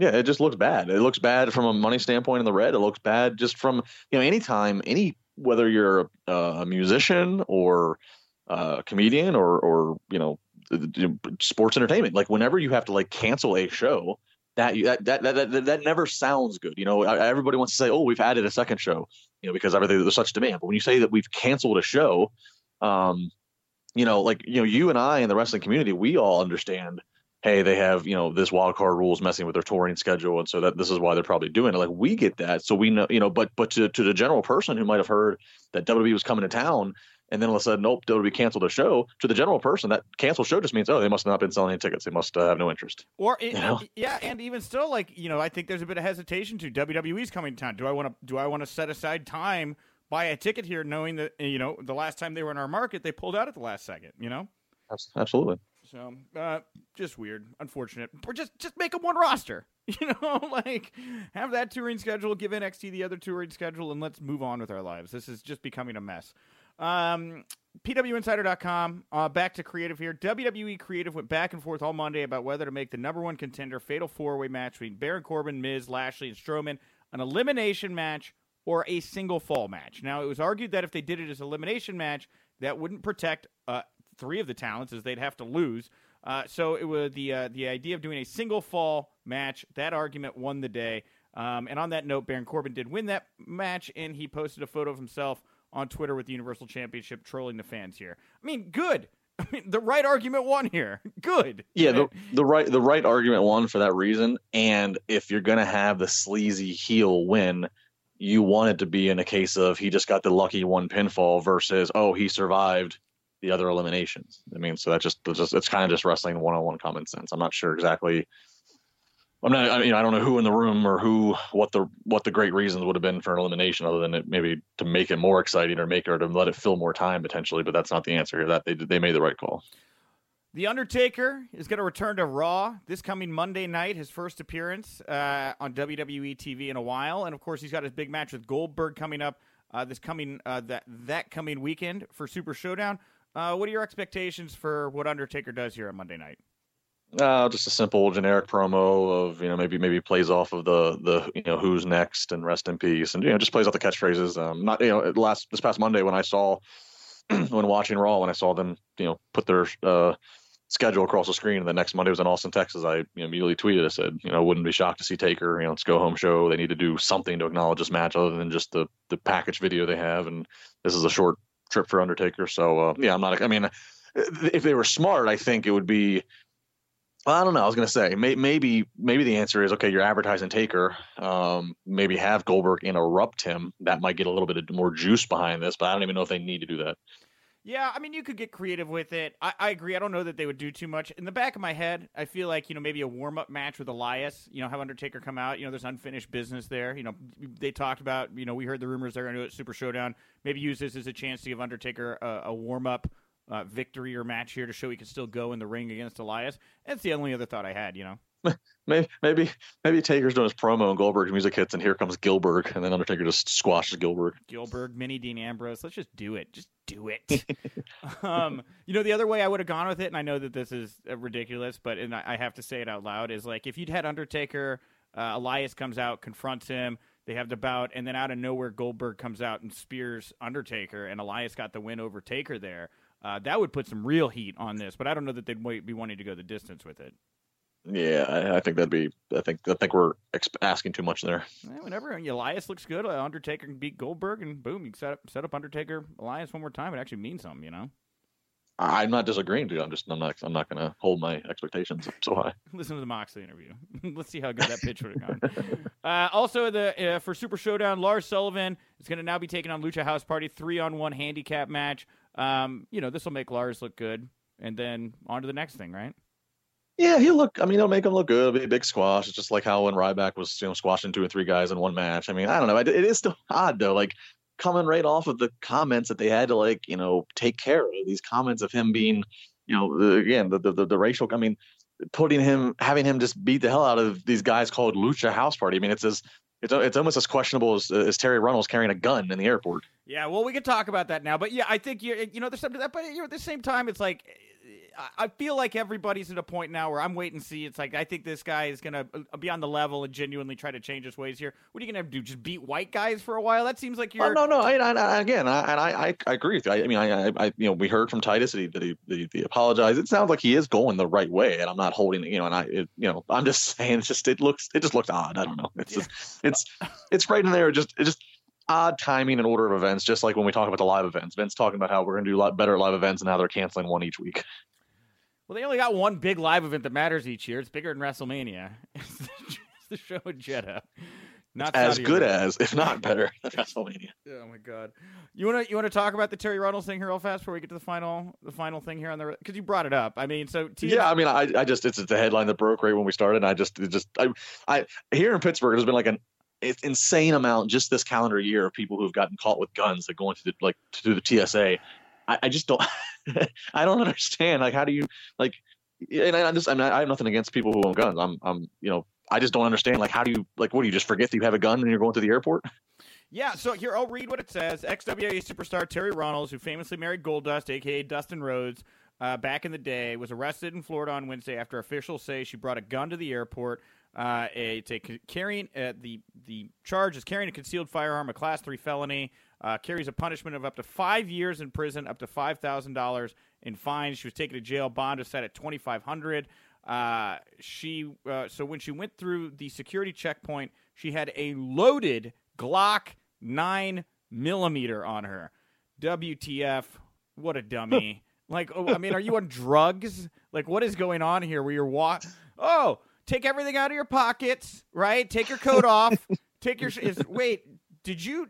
Yeah, it just looks bad. It looks bad from a money standpoint in the red. It looks bad just from you know anytime any whether you're a, a musician or a comedian or or you know sports entertainment. Like whenever you have to like cancel a show, that that that, that, that never sounds good. You know, everybody wants to say, "Oh, we've added a second show," you know, because everything there's such demand. But when you say that we've canceled a show, um, you know, like you know, you and I in the wrestling community, we all understand hey, they have you know this wild card rules messing with their touring schedule, and so that this is why they're probably doing it. Like we get that, so we know you know, but but to to the general person who might have heard that WWE was coming to town. And then all of a sudden, nope, WWE canceled a show. To the general person, that canceled show just means, oh, they must have not been selling any tickets. They must uh, have no interest. Or, it, you know? yeah, and even still, like you know, I think there's a bit of hesitation to WWE's coming to town. Do I want to do I want to set aside time, buy a ticket here, knowing that you know the last time they were in our market, they pulled out at the last second. You know, absolutely. So, uh, just weird, unfortunate. Or just just make them one roster. [laughs] You know, [laughs] like have that touring schedule, give NXT the other touring schedule, and let's move on with our lives. This is just becoming a mess. Um, PWInsider.com. Uh, back to creative here. WWE creative went back and forth all Monday about whether to make the number one contender fatal four way match between Baron Corbin, Miz, Lashley, and Strowman an elimination match or a single fall match. Now, it was argued that if they did it as elimination match, that wouldn't protect uh, three of the talents is they'd have to lose. Uh, so it was the uh, the idea of doing a single fall match. That argument won the day. Um, and on that note, Baron Corbin did win that match, and he posted a photo of himself on Twitter with the Universal Championship, trolling the fans here. I mean, good. I mean, the right argument won here. [laughs] Good. Yeah, the, [laughs] the right the right argument won for that reason. And if you're gonna have the sleazy heel win, you want it to be in a case of he just got the lucky one pinfall versus oh he survived the other eliminations. I mean, so that just, just it's kind of just wrestling one-on-one common sense. I'm not sure exactly. I'm not, I, know, I don't know who in the room or who, what the, what the great reasons would have been for an elimination, other than it maybe to make it more exciting or make or to let it fill more time potentially. But that's not the answer here. That they they made the right call. The Undertaker is going to return to Raw this coming Monday night, his first appearance uh, on WWE TV in a while, and of course he's got his big match with Goldberg coming up uh, this coming uh, that that coming weekend for Super Showdown. Uh, what are your expectations for what Undertaker does here on Monday night? Uh, just a simple generic promo of you know maybe maybe plays off of the the you know who's next and rest in peace and you know just plays off the catchphrases. Um, not you know last this past Monday when I saw [clears throat] when watching Raw when I saw them you know put their uh, schedule across the screen and the next Monday was in Austin, Texas. I you know, immediately tweeted I said you know wouldn't be shocked to see Taker you know it's go home show. They need to do something to acknowledge this match other than just the the package video they have and this is a short trip for Undertaker. So uh, yeah, I'm not. I mean, if they were smart, I think it would be. I don't know. I was gonna say may, maybe maybe the answer is okay. You're advertising Taker. Um, maybe have Goldberg interrupt him. That might get a little bit more juice behind this, but I don't even know if they need to do that. Yeah, I mean, you could get creative with it. I, I, agree. I don't know that they would do too much. In the back of my head, I feel like, you know, maybe a warm up match with Elias, you know, have Undertaker come out. You know, there's unfinished business there. You know, they talked about, you know, we heard the rumors they're going to do it Super Showdown. Maybe use this as a chance to give Undertaker a, a warm up uh, victory or match here to show he can still go in the ring against Elias. That's the only other thought I had, you know. [laughs] maybe maybe maybe Taker's doing his promo and Goldberg's music hits and here comes Gilberg and then Undertaker just squashes Gilberg. Gilberg, mini Dean Ambrose. Let's just do it. Just do it. [laughs] [laughs] um, you know, the other way I would have gone with it, and I know that this is uh, ridiculous, but and I have to say it out loud, is like if you'd had Undertaker, uh, Elias comes out, confronts him, they have the bout, and then out of nowhere Goldberg comes out and spears Undertaker, and Elias got the win over Taker there. Uh, that would put some real heat on this, but I don't know that they'd be wanting to go the distance with it. Yeah, I, I, think that'd be. I think I think we're asking too much there. Yeah, whenever Elias looks good, uh, Undertaker can beat Goldberg, and boom, you set up set up Undertaker Elias one more time. It actually means something, you know. I'm not disagreeing, dude. I'm just I'm not I'm not going to hold my expectations [laughs] so high. [laughs] Listen to the Moxley interview. [laughs] Let's see how good that pitch would have gone. uh, also, the uh, for Super Showdown, Lars Sullivan is going to now be taking on Lucha House Party three on one handicap match. Um, you know, this will make Lars look good, and then on to the next thing, right? Yeah, he'll look. I mean, it'll make him look good. It'll be a big squash. It's just like how when Ryback was, you know, squashing two or three guys in one match. I mean, I don't know. It is still [laughs] odd though. Like coming right off of the comments that they had to like, you know, take care of these comments of him being, you know, the, again the, the the racial. I mean, putting him, having him just beat the hell out of these guys called Lucha House Party. I mean, it's as it's it's almost as questionable as, as Terry Runnels carrying a gun in the airport. Yeah, well, we can talk about that now, but yeah, I think you you know there's something to that, but you know, at the same time, it's like I feel like everybody's at a point now where I'm waiting to see. It's like I think this guy is gonna uh, be on the level and genuinely try to change his ways here. What are you gonna do? Just beat white guys for a while? That seems like you're. Oh, no, no. I, I, again, I, and I, I, agree with you. I, I mean, I, I, you know, we heard from Titus that he, that he, that he, he, apologized. It sounds like he is going the right way, and I'm not holding, you know, and I, it, you know, I'm just [laughs] saying, it's just it looks, it just looks odd. I don't know. It's just, it's, it's right in there. Just, it just odd timing and order of events, just like when we talk about the live events. Vince talking about how we're going to do a lot better live events and how they're canceling one each week. Well, they only got one big live event that matters each year. It's bigger than WrestleMania. [laughs] It's the, show in Jeddah. Not as Saudi good as, if not better, [laughs] than WrestleMania. Oh my god! You want to you want to talk about the Terry Runnels thing here real fast before we get to the final the final thing here on the because you brought it up. I mean, so yeah, I mean, I, I just it's the headline that broke right when we started. And I just it just I I here in Pittsburgh, there's been like an insane amount just this calendar year of people who've gotten caught with guns that go into the, like to the TSA. I, I just don't. [laughs] I don't understand. Like, how do you like? And I just, I mean, I have nothing against people who own guns. I'm, I'm, you know, I just don't understand. Like, how do you, like, what do you just forget that you have a gun and you're going to the airport? [laughs] Yeah, so here I'll read what it says. XWA superstar Terry Runnels, who famously married Goldust, aka Dustin Rhodes, uh, back in the day, was arrested in Florida on Wednesday after officials say she brought a gun to the airport. Uh, a, a carrying uh, the the charge is carrying a concealed firearm, a class three felony. Uh, carries a punishment of up to five years in prison, up to five thousand dollars in fines. She was taken to jail. Bond is set at twenty five hundred. Uh, she uh, so when she went through the security checkpoint, she had a loaded Glock nine millimeter on her. WTF? What a dummy! [laughs] like, oh, I mean, are you on drugs? Like, what is going on here? Where you're wa- Oh, take everything out of your pockets, right? Take your coat off. [laughs] Take your is, wait did you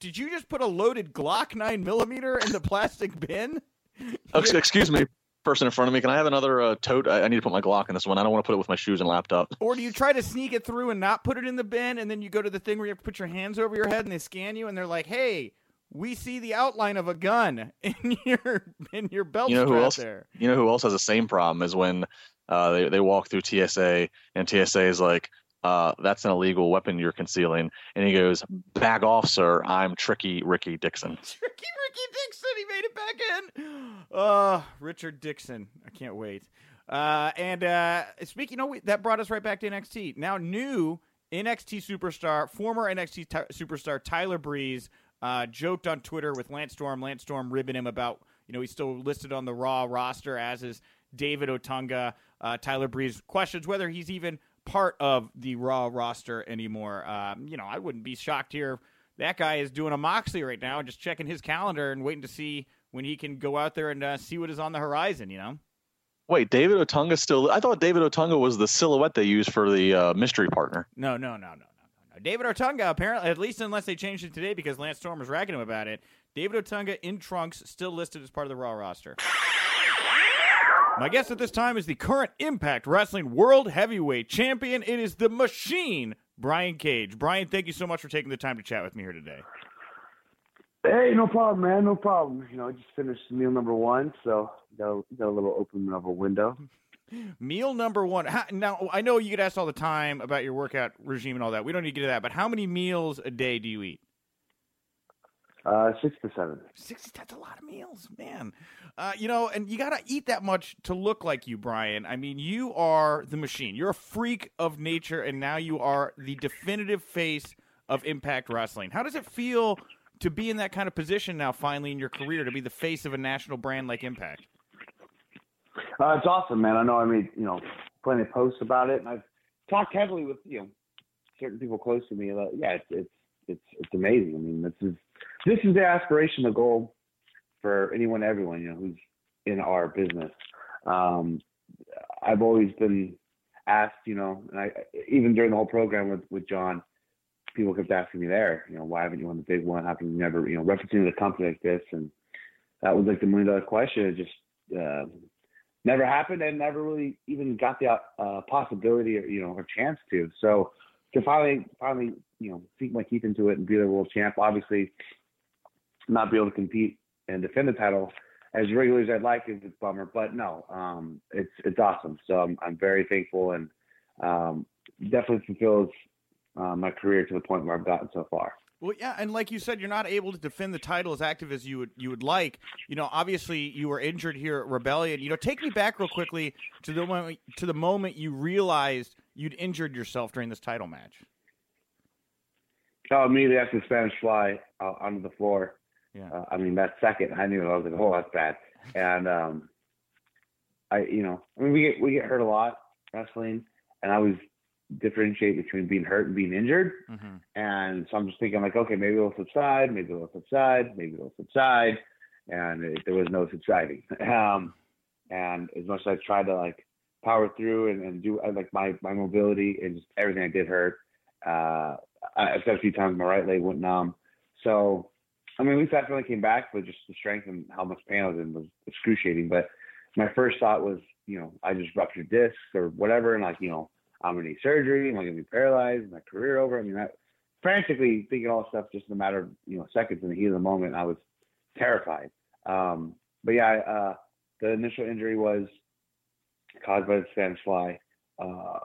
did you just put a loaded Glock nine millimeter in the plastic bin? [laughs] Excuse me, person in front of me. Can I have another uh, tote? I, I, need to put my Glock in this one. I don't want to put it with my shoes and laptop. Or do you try to sneak it through and not put it in the bin, and then you go to the thing where you have to put your hands over your head and they scan you, and they're like, "Hey, we see the outline of a gun [laughs] in your in your belt you know who else, there." You know who else has the same problem is when uh, they they walk through TSA and TSA is like, uh, that's an illegal weapon you're concealing. And he goes, back off, sir. I'm Tricky Ricky Dixon. [laughs] Tricky Ricky Dixon. He made it back in. Uh, Richard Dixon. I can't wait. Uh, and uh, speaking, you know, that brought us right back to NXT. Now, new NXT superstar, former NXT t- superstar Tyler Breeze, uh, joked on Twitter with Lance Storm. Lance Storm ribbing him about, you know, he's still listed on the Raw roster, as is David Otunga. Uh, Tyler Breeze questions whether he's even part of the Raw roster anymore. Um, you know, I wouldn't be shocked here. That guy is doing a Moxley right now, and just checking his calendar and waiting to see when he can go out there and uh, see what is on the horizon. You know. Wait, David Otunga still? I thought David Otunga was the silhouette they used for the uh, mystery partner. No, no, no, no, no, no. David Otunga apparently, at least unless they changed it today because Lance Storm was ragging him about it. David Otunga in trunks, still listed as part of the Raw roster. My guest at this time is the current Impact Wrestling World Heavyweight Champion. It is the Machine, Brian Cage. Brian, thank you so much for taking the time to chat with me here today. Hey, no problem, man. No problem. You know, I just finished meal number one, so got a, got a little open a window. Meal number one. How, now, I know you get asked all the time about your workout regime and all that. We don't need to get to that, but how many meals a day do you eat? Uh, six to seven. Six. That's a lot of meals, man. Uh, you know, and you got to eat that much to look like you, Brian. I mean, you are the machine. You're a freak of nature, and now you are the definitive face of Impact Wrestling. How does it feel to be in that kind of position now, finally in your career, to be the face of a national brand like Impact? Uh, it's awesome, man. I know I made you know plenty of posts about it, and I've talked heavily with you know certain people close to me. About, yeah, it's it's it's it's amazing. I mean, this is this is the aspiration, the goal for anyone, everyone, you know, who's in our business. Um, I've always been asked, you know, and I even during the whole program with with John, people kept asking me there, you know, why haven't you won the big one? How come you never, you know, represented a company like this? And that was like the million dollar question. Just uh, never happened and never really even got the uh, possibility or you know or chance to. So to finally finally you know sink my teeth into it and be the world champ, obviously not be able to compete and defend the title as regularly as I'd like is a bummer, but no, um, it's it's awesome. So I'm I'm very thankful and um, definitely fulfills uh, my career to the point where I've gotten so far. Well, yeah, and like you said, you're not able to defend the title as active as you would you would like. You know, obviously you were injured here at Rebellion. You know, take me back real quickly to the moment to the moment you realized you'd injured yourself during this title match. Oh, immediately after the Spanish fly uh, onto the floor, yeah. Uh, I mean, that second, I knew I was like, oh, that's bad. And um, I, you know, I mean, we get we get hurt a lot wrestling, and I was differentiate between being hurt and being injured. Mm-hmm. And so I'm just thinking like, okay, maybe it'll subside, maybe it'll subside, maybe it'll subside, and it, there was no subsiding. [laughs] Um, and as much as I tried to like power through and, and do like my my mobility and just everything I did hurt. Uh, I, I've said a few times my right leg went numb. So I mean, at least I came back, but just the strength and how much pain I was in was excruciating. But my first thought was, you know, I just ruptured discs or whatever, and like, you know, I'm gonna need surgery. Am I gonna be paralyzed? Is my career over? I mean, I frantically thinking all stuff just in a matter of you know seconds in the heat of the moment. I was terrified. Um, but yeah, uh, the initial injury was caused by the Spanish fly uh,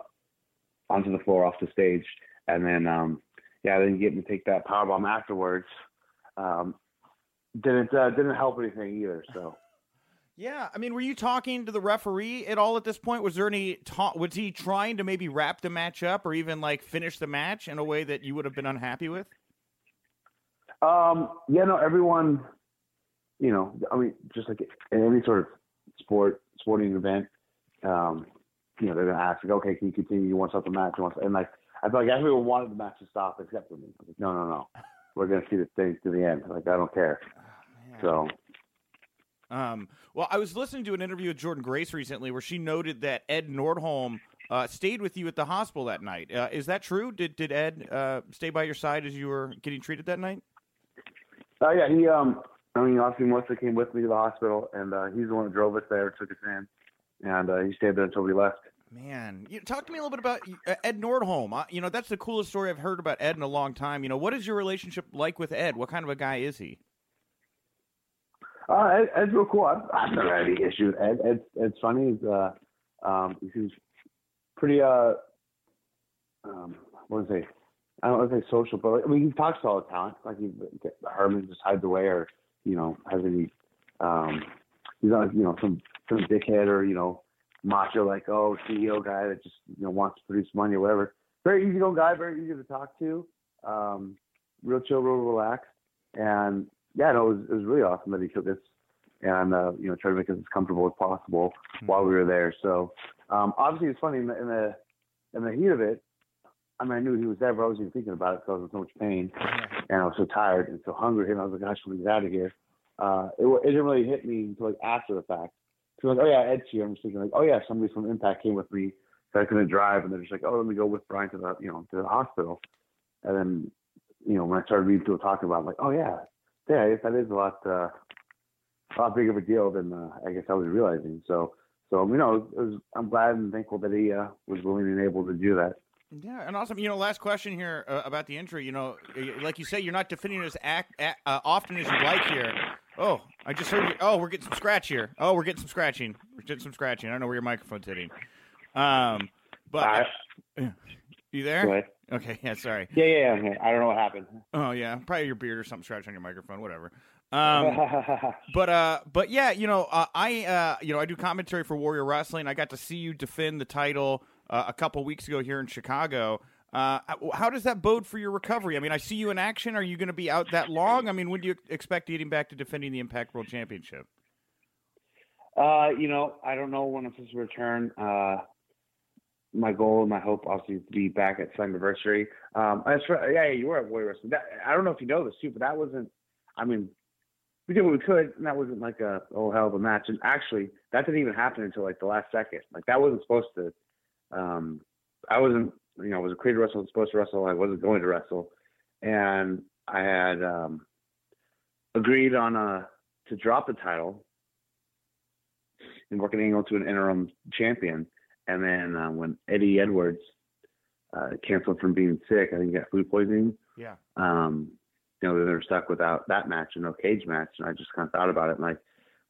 onto the floor off the stage, and then um, yeah, then getting to take that power bomb afterwards um, didn't uh, didn't help anything either. So. Yeah, I mean, were you talking to the referee at all at this point? Was there any ta- was he trying to maybe wrap the match up or even like finish the match in a way that you would have been unhappy with? Um, yeah, no, everyone, you know, I mean, just like in any sort of sport, sporting event, um, you know, they're gonna ask, like, okay, can you continue? You want to stop the match? You want and like, I felt like everyone wanted the match to stop except for me. I was Like, no, no, no we're going to see this thing to the end. Like I don't care. Oh, so. Um, well, I was listening to an interview with Jordynne Grace recently where she noted that Ed Nordholm uh, stayed with you at the hospital that night. Uh, is that true? Did did Ed uh, stay by your side as you were getting treated that night? Oh yeah, he um, I mean, obviously Melissa came with me to the hospital, and uh, he's the one that drove us there, took us in, and uh, he stayed there until we left. Man, you, talk to me a little bit about uh, Ed Nordholm. Uh, you know, that's the coolest story I've heard about Ed in a long time. You know, what is your relationship like with Ed? What kind of a guy is he? Uh, Ed, Ed's real cool. I've, I've never had any issues. with Ed. Ed's, funny. He's uh, um, he's pretty uh, um, what I say? I don't want to say social, but I mean, he talks to all the talent. Like he, Herman just hides away, or you know, has any. Um, he's not, you know, some some dickhead or you know, macho like oh CEO guy that just you know wants to produce money or whatever. Very easy going guy, very easy to talk to. Um, real chill, real relaxed, and yeah, no, it was, it was really awesome that he took us and uh, you know tried to make us as comfortable as possible mm-hmm. while we were there. So um, obviously it's funny in the, in the in the heat of it. I mean, I knew he was there, but I wasn't even thinking about it because I was in so much pain and I was so tired and so hungry, and I was like, "Gosh, me get out of here." Uh, it, it didn't really hit me until like after the fact. So like, oh yeah, Ed's here. I'm just thinking like, oh yeah, somebody from Impact came with me, so I couldn't drive, and they're just like, oh, let me go with Brian to the you know to the hospital. And then, you know, when I started reading people talking about, it, I'm like, oh yeah, yeah, I guess that is a lot uh, a lot bigger of a deal than uh, I guess I was realizing. So, so you know, was, I'm glad and thankful that he uh, was willing and able to do that. Yeah, and awesome. You know, last question here uh, about the injury. You know, like you say, you're not defending as act, uh, often as you'd like here. Oh, I just heard you. Oh, we're getting some scratch here. Oh, we're getting some scratching. We're getting some scratching. I don't know where your microphone's hitting. Um, but uh, you there? Okay, yeah, sorry. Yeah, yeah, yeah. I don't know what happened. Oh yeah, probably your beard or something scratched on your microphone. Whatever. [laughs] Um, but uh, but yeah, you know, uh, I uh, you know, I do commentary for Warrior Wrestling. I got to see you defend the title uh, a couple weeks ago here in Chicago. Uh, how does that bode for your recovery? I mean, I see you in action. Are you going to be out that long? I mean, when do you expect getting back to defending the Impact World Championship? Uh, you know, I don't know when I'm supposed to return. Uh, my goal and my hope, obviously, is to be back at Slammiversary. Um, as for yeah, you were at Warrior Wrestling. That, I don't know if you know this too, but that wasn't. I mean, we did what we could, and that wasn't like a oh hell of a match. And actually, that didn't even happen until like the last second. Like that wasn't supposed to. Um, I wasn't, you know, I was a creator wrestler, Was supposed to wrestle. I wasn't going to wrestle, and I had um, agreed on a to drop the title and work an angle to an interim champion. And then uh, when Eddie Edwards uh, canceled from being sick, I think he got food poisoning. Yeah. Um, you know, they were stuck without that match and no cage match. And I just kind of thought about it and like,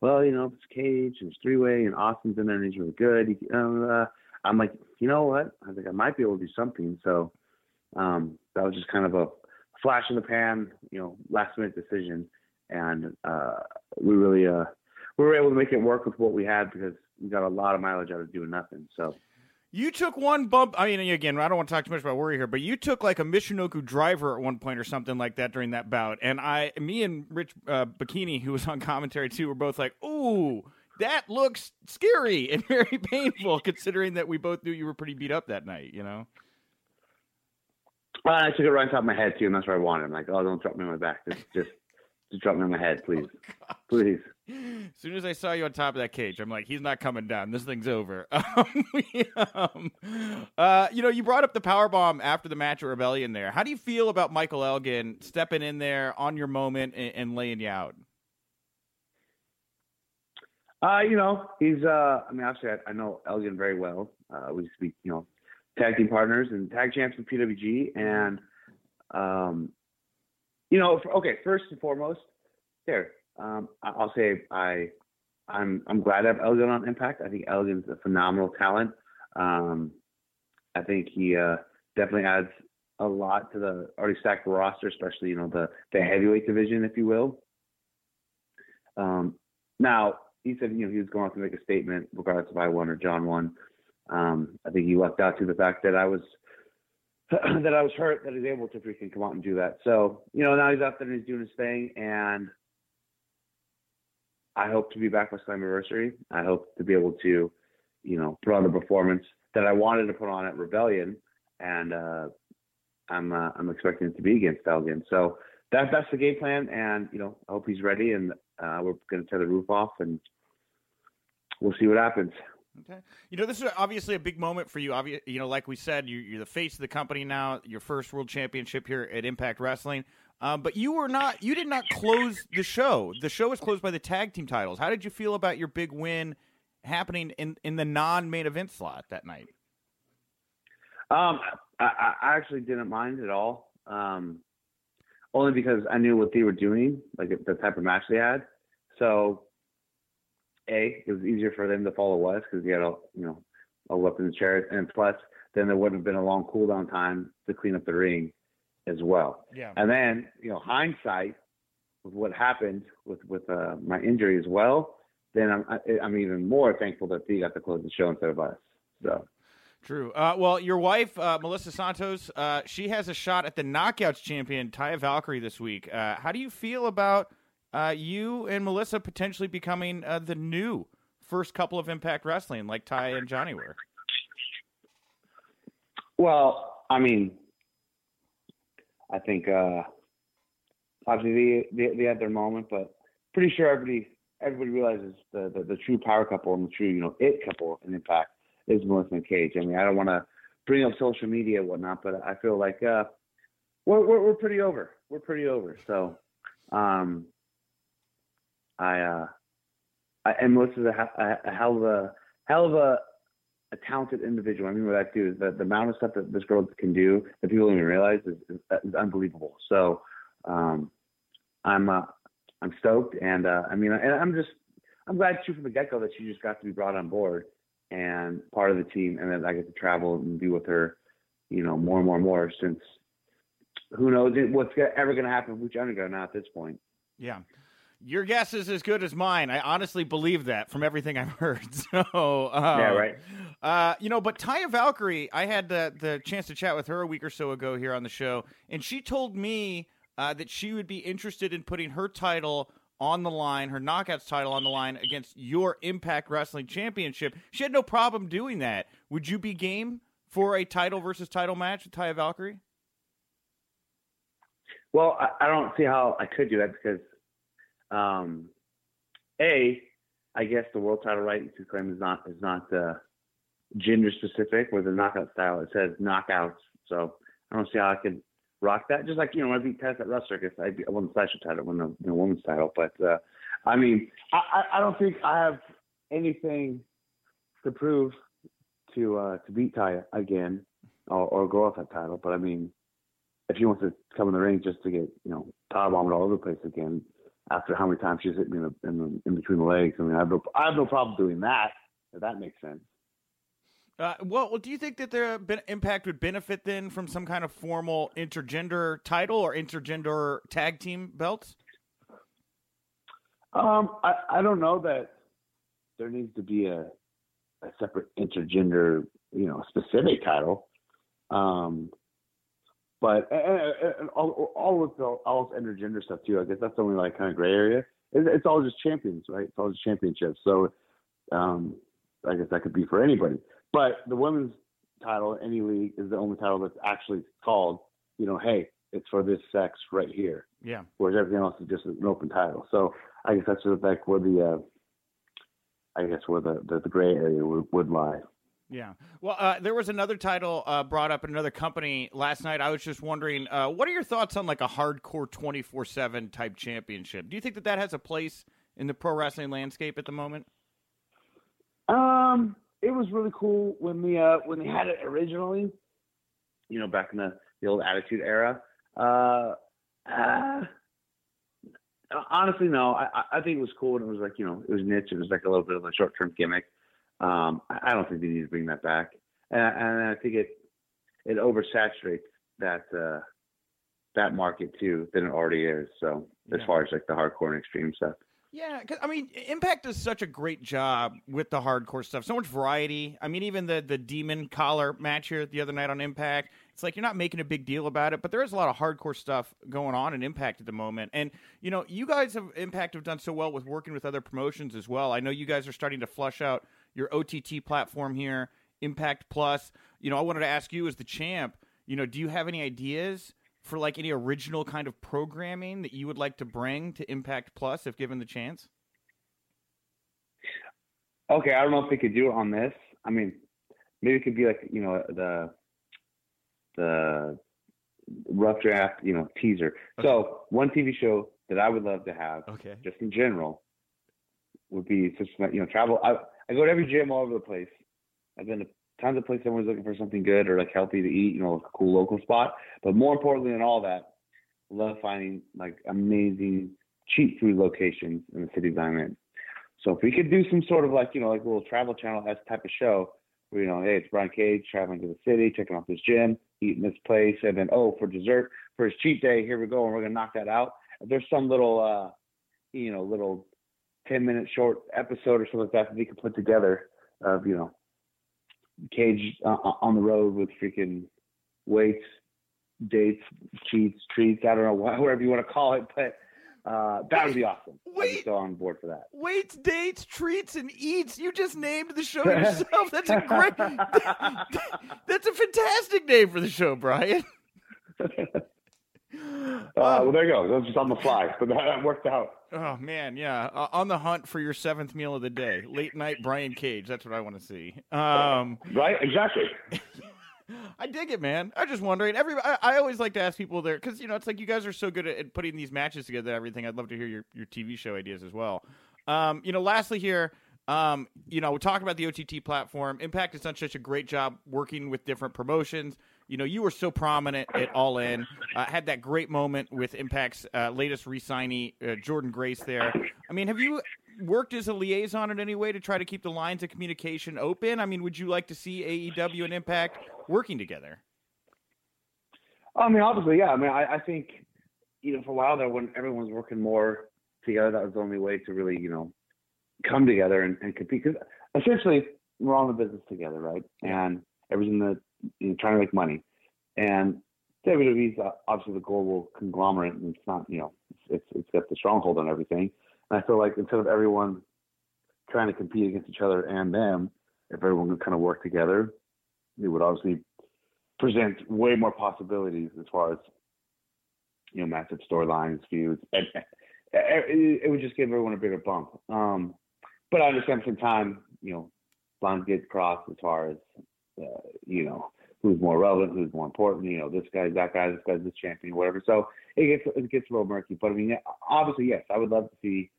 well, you know, if it's cage and it's three way and Austin's in there and he's really good, he, uh, I'm like, you know what? I think I might be able to do something. So um, that was just kind of a flash in the pan, you know, last minute decision. And uh, we really uh, we were able to make it work with what we had because we got a lot of mileage out of doing nothing. So you took one bump. I mean, again, I don't want to talk too much about worry here, but you took like a Michinoku driver at one point or something like that during that bout. And I, me and Rich uh, Bocchini, who was on commentary too, were both like, "Ooh, that looks scary and [laughs] very painful," [laughs] considering that we both knew you were pretty beat up that night. You know. Well, I took it right on top of my head too, and that's what I wanted. I'm like, "Oh, don't drop me on my back. Just, just, just drop me on my head, please, oh, [laughs] please." As soon as I saw you on top of that cage, I'm like, he's not coming down. This thing's over. [laughs] Um, [laughs] uh, you know, you brought up the power bomb after the match at Rebellion. There, how do you feel about Michael Elgin stepping in there on your moment and, and laying you out? Uh, you know, he's. Uh, I mean, obviously, I, I know Elgin very well. Uh, we speak, you know, tag team partners and tag champs in PWG, and um, you know, okay, first and foremost, there um, I'll say I, I'm I'm glad to have Elgin on Impact. I think Elgin's a phenomenal talent. Um, I think he uh, definitely adds a lot to the already stacked roster, especially you know the the heavyweight division, if you will. Um, now he said you know he was going to make a statement regardless if I won or John won. Um, I think he left out to the fact that I was [clears throat] that I was hurt that he's able to freaking come out and do that. So you know now he's out there and he's doing his thing, and I hope to be back for Slammiversary. I hope to be able to, you know, put on the performance that I wanted to put on at Rebellion, and uh, I'm uh, I'm expecting it to be against Elgin. So that that's the game plan, and you know, I hope he's ready, and uh, we're going to tear the roof off, and we'll see what happens. Okay. You know, this is obviously a big moment for you. Obvi- you know, like we said, you, you're the face of the company now. Your first world championship here at Impact Wrestling. Um, but you were not. You did not close the show. The show was closed by the tag team titles. How did you feel about your big win happening in in the non main event slot that night? Um, I, I actually didn't mind at all. Um, only because I knew what they were doing, like the type of match they had. So, a it was easier for them to follow us because he had a you know a weapon in the chair, and plus then there wouldn't have been a long cooldown time to clean up the ring as well. Yeah. And then you know hindsight with what happened with with uh, my injury as well, then I'm I, I'm even more thankful that he got to close the show instead of us. So. True. Uh, well, your wife, uh, Melissa Santos, uh, she has a shot at the Knockouts champion, Taya Valkyrie, this week. Uh, how do you feel about uh, you and Melissa potentially becoming uh, the new first couple of Impact Wrestling, like Ty and Johnny were? Well, I mean, I think obviously they, they, they had their moment, but pretty sure everybody everybody realizes the, the, the true power couple and the true you know it couple in Impact is Melissa and Cage. I mean, I don't want to bring up social media and whatnot, but I feel like uh, we're, we're, we're pretty over. We're pretty over. So, um, I, uh, I and Melissa's a, a, hell of a hell of a, a talented individual. I mean, what that do is the, the amount of stuff that this girl can do that people don't even realize is, is, is unbelievable. So, um, I'm uh, I'm stoked, and uh, I mean, and I'm just I'm glad too from the get go that she just got to be brought on board and part of the team, and that I get to travel and be with her, you know, more and more and more. Since who knows what's ever going to happen with Underground now at this point. Yeah. Your guess is as good as mine. I honestly believe that from everything I've [laughs] heard. So uh, yeah, right. Uh, you know, but Taya Valkyrie, I had the the chance to chat with her a week or so ago here on the show, and she told me uh, that she would be interested in putting her title on the line, her knockouts title on the line against your Impact Wrestling Championship. She had no problem doing that. Would you be game for a title versus title match with Taya Valkyrie? Well, I, I don't see how I could do that because, um, a, I guess the world title right to claim is not is not uh, gender specific. Where the knockout style it says knockouts, so I don't see how I could rock that. Just like you know, I beat Tess at Rust Circus, I, I won the slasher title, won the, the women's title. But uh, I mean, I, I don't think I have anything to prove to uh, to beat Taya again or, or go off that title. But I mean, if she wants to come in the ring just to get you know power bombed all over the place again after how many times she's hit me in, the, in, the, in between the legs, I mean, I have no I have no problem doing that. If that makes sense. Uh, well, do you think that the impact would benefit then from some kind of formal intergender title or intergender tag team belts? Um, I, I don't know that there needs to be a, a separate intergender, you know, specific title. Um, but and, and all, all of the all of intergender stuff too. I guess that's the only like kind of gray area. It's, it's all just champions, right? It's all just championships. So, um, I guess that could be for anybody. But the women's title, in any league, is the only title that's actually called, you know, hey, it's for this sex right here. Yeah. Whereas everything else is just an open title. So I guess that's sort of like where the, uh, I guess where the, the, the gray area would, would lie. Yeah. Well, uh, there was another title uh, brought up in another company last night. I was just wondering, uh, what are your thoughts on like a hardcore 24 7 type championship? Do you think that that has a place in the pro wrestling landscape at the moment? Um, it was really cool when we uh when they had it originally, you know, back in the, the old Attitude Era. Uh, uh, honestly, no. I I think it was cool and it was like you know it was niche. It was like a little bit of a short term gimmick. Um, I don't think they need to bring that back, and, and I think it it oversaturates that uh that market too than it already is. So as yeah. far as like the hardcore and extreme stuff. Yeah, cause, I mean, Impact does such a great job with the hardcore stuff. So much variety. I mean, even the the demon collar match here the other night on Impact. It's like you're not making a big deal about it, but there is a lot of hardcore stuff going on in Impact at the moment. And you know, you guys have Impact have done so well with working with other promotions as well. I know you guys are starting to flush out your OTT platform here, Impact Plus. You know, I wanted to ask you as the champ. You know, do you have any ideas for like any original kind of programming that you would like to bring to Impact Plus if given the chance? Okay, I don't know if they could do it on this. I mean, maybe it could be like you know the the rough draft, you know, teaser. Okay. So one TV show that I would love to have, okay, just in general, would be just you know travel. I I go to every gym all over the place. I've been to tons of places. Everyone's looking for something good or like healthy to eat, you know, a cool local spot. But more importantly than all that, I love finding like amazing cheap food locations in the cities I'm in. So if we could do some sort of like you know like a little travel channel s type of show, where you know hey it's Brian Cage traveling to the city, checking out this gym, eating this place, and then oh for dessert for his cheat day here we go and we're gonna knock that out. If there's some little uh you know little ten minute short episode or something like that that we could put together of you know Cage uh, on the road with freaking weights, dates, cheats, treats. I don't know whatever you want to call it, but uh, that would be awesome. Wait, I'd be so on board for that. Weights, dates, treats, and eats. You just named the show yourself. That's a great. [laughs] that's a fantastic name for the show, Brian. [laughs] Uh, well, there you go. That was just on the fly, but that worked out. Oh man, yeah. Uh, on the hunt for your seventh meal of the day, late night Brian Cage. That's what I want to see. Um, right? Exactly. [laughs] I dig it, man. I'm just wondering. Every I, I always like to ask people there because you know it's like you guys are so good at, at, putting these matches together. And everything. I'd love to hear your your TV show ideas as well. Um, you know, lastly here. Um, you know, we talk about the OTT platform. Impact has done such a great job working with different promotions. You know, you were so prominent at All In. Uh, had that great moment with Impact's uh, latest re-signee, uh, Jordynne Grace. There. I mean, have you worked as a liaison in any way to try to keep the lines of communication open? I mean, would you like to see AEW and Impact working together? I mean, obviously, yeah. I mean, I, I think you know for a while there, when everyone was working more together, that was the only way to really you know come together and, and compete. Because essentially, we're all in the business together, right? And everything that you know, trying to make money. And WWE's obviously the global conglomerate, and it's not, you know, it's it's got the stronghold on everything. And I feel like instead of everyone trying to compete against each other and them, if everyone could kind of work together, it would obviously present way more possibilities as far as you know massive storylines, feuds, and it would just give everyone a bigger bump. Um, but I understand some time, you know, lines get crossed as far as uh, you know who's more relevant, who's more important. You know, this guy's that guy, this guy's this champion, whatever. So it gets it gets a little murky. But I mean, obviously, yes, I would love to see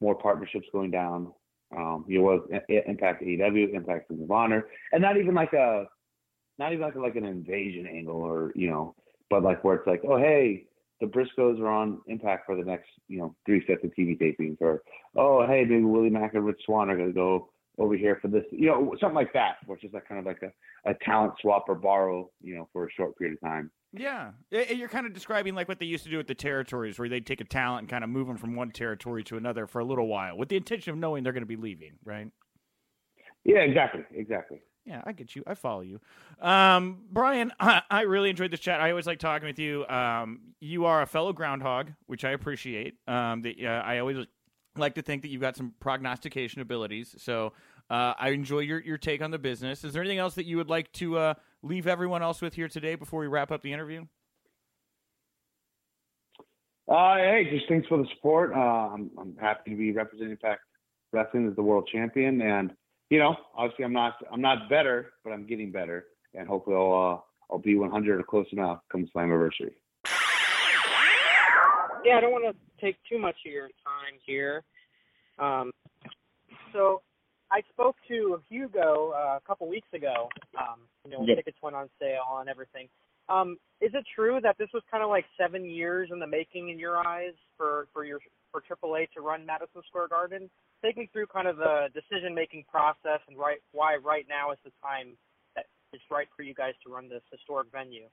more partnerships going down. Um, you know, Impact AEW, Impact Ring of Honor, and not even like a not even like a, like an invasion angle or you know, but like where it's like, oh hey, the Briscoes are on Impact for the next you know three sets of TV tapings, or oh hey, maybe Willie Mack and Rich Swann are gonna go over here for this, you know, something like that, which is like kind of like a, a talent swap or borrow, you know, for a short period of time. Yeah, you're kind of describing like what they used to do with the territories, where they'd take a talent and kind of move them from one territory to another for a little while, with the intention of knowing they're going to be leaving, right? Yeah, exactly, exactly. Yeah, I get you. I follow you, um, Brian. I, [laughs] I, really enjoyed this chat. I always like talking with you. Um, you are a fellow groundhog, which I appreciate. Um, that uh, I always like to think that you've got some prognostication abilities. So uh, I enjoy your, your take on the business. Is there anything else that you would like to uh, leave everyone else with here today before we wrap up the interview? Uh, hey, just thanks for the support. Uh, I'm, I'm happy to be representing Impact Wrestling as the world champion, and you know, obviously, I'm not I'm not better, but I'm getting better, and hopefully, I'll uh, I'll be 100 or close enough come Slammiversary. Yeah, I don't want to take too much of your time here. Um, so I spoke to Hugo uh, a couple weeks ago. Um, you know, when yep. tickets went on sale and everything. Um, is it true that this was kind of like seven years in the making in your eyes for for your for AAA to run Madison Square Garden? Take me through kind of the decision making process and right why right now is the time that it's right for you guys to run this historic venue.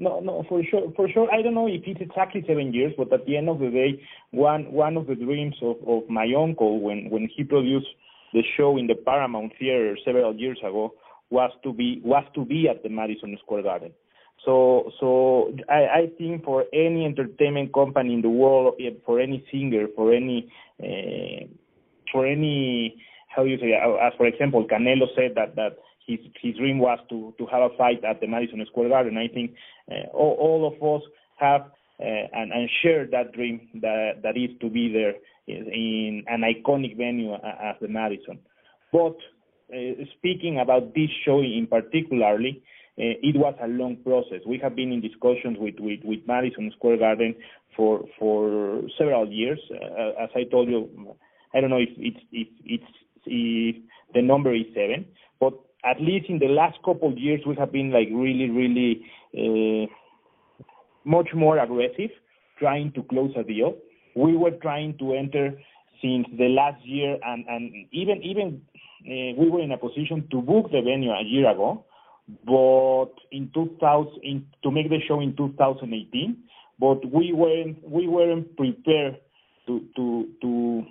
No, no, for sure, for sure. I don't know if it's exactly seven years, but at the end of the day, one one of the dreams of, of my uncle when when he produced the show in the Paramount Theater several years ago was to be was to be at the Madison Square Garden. So so I, I think for any entertainment company in the world, eh, for any singer, for any uh, for any how you say, as for example, Canelo said that that his his dream was to to have a fight at the Madison Square Garden. I think uh, all, all of us have uh, and, and share that dream that that is to be there in an iconic venue as the Madison. But uh, speaking about this show in particularly, uh, it was a long process. We have been in discussions with, with, with Madison Square Garden for for several years. Uh, as I told you, I don't know if it's if it's if the number is seven, but at least in the last couple of years we have been like really really uh, much more aggressive trying to close a deal. We were trying to enter since the last year, and and even even uh, we were in a position to book the venue a year ago, but in 2000 in, to make the show in 2018, but we weren't we weren't prepared to to to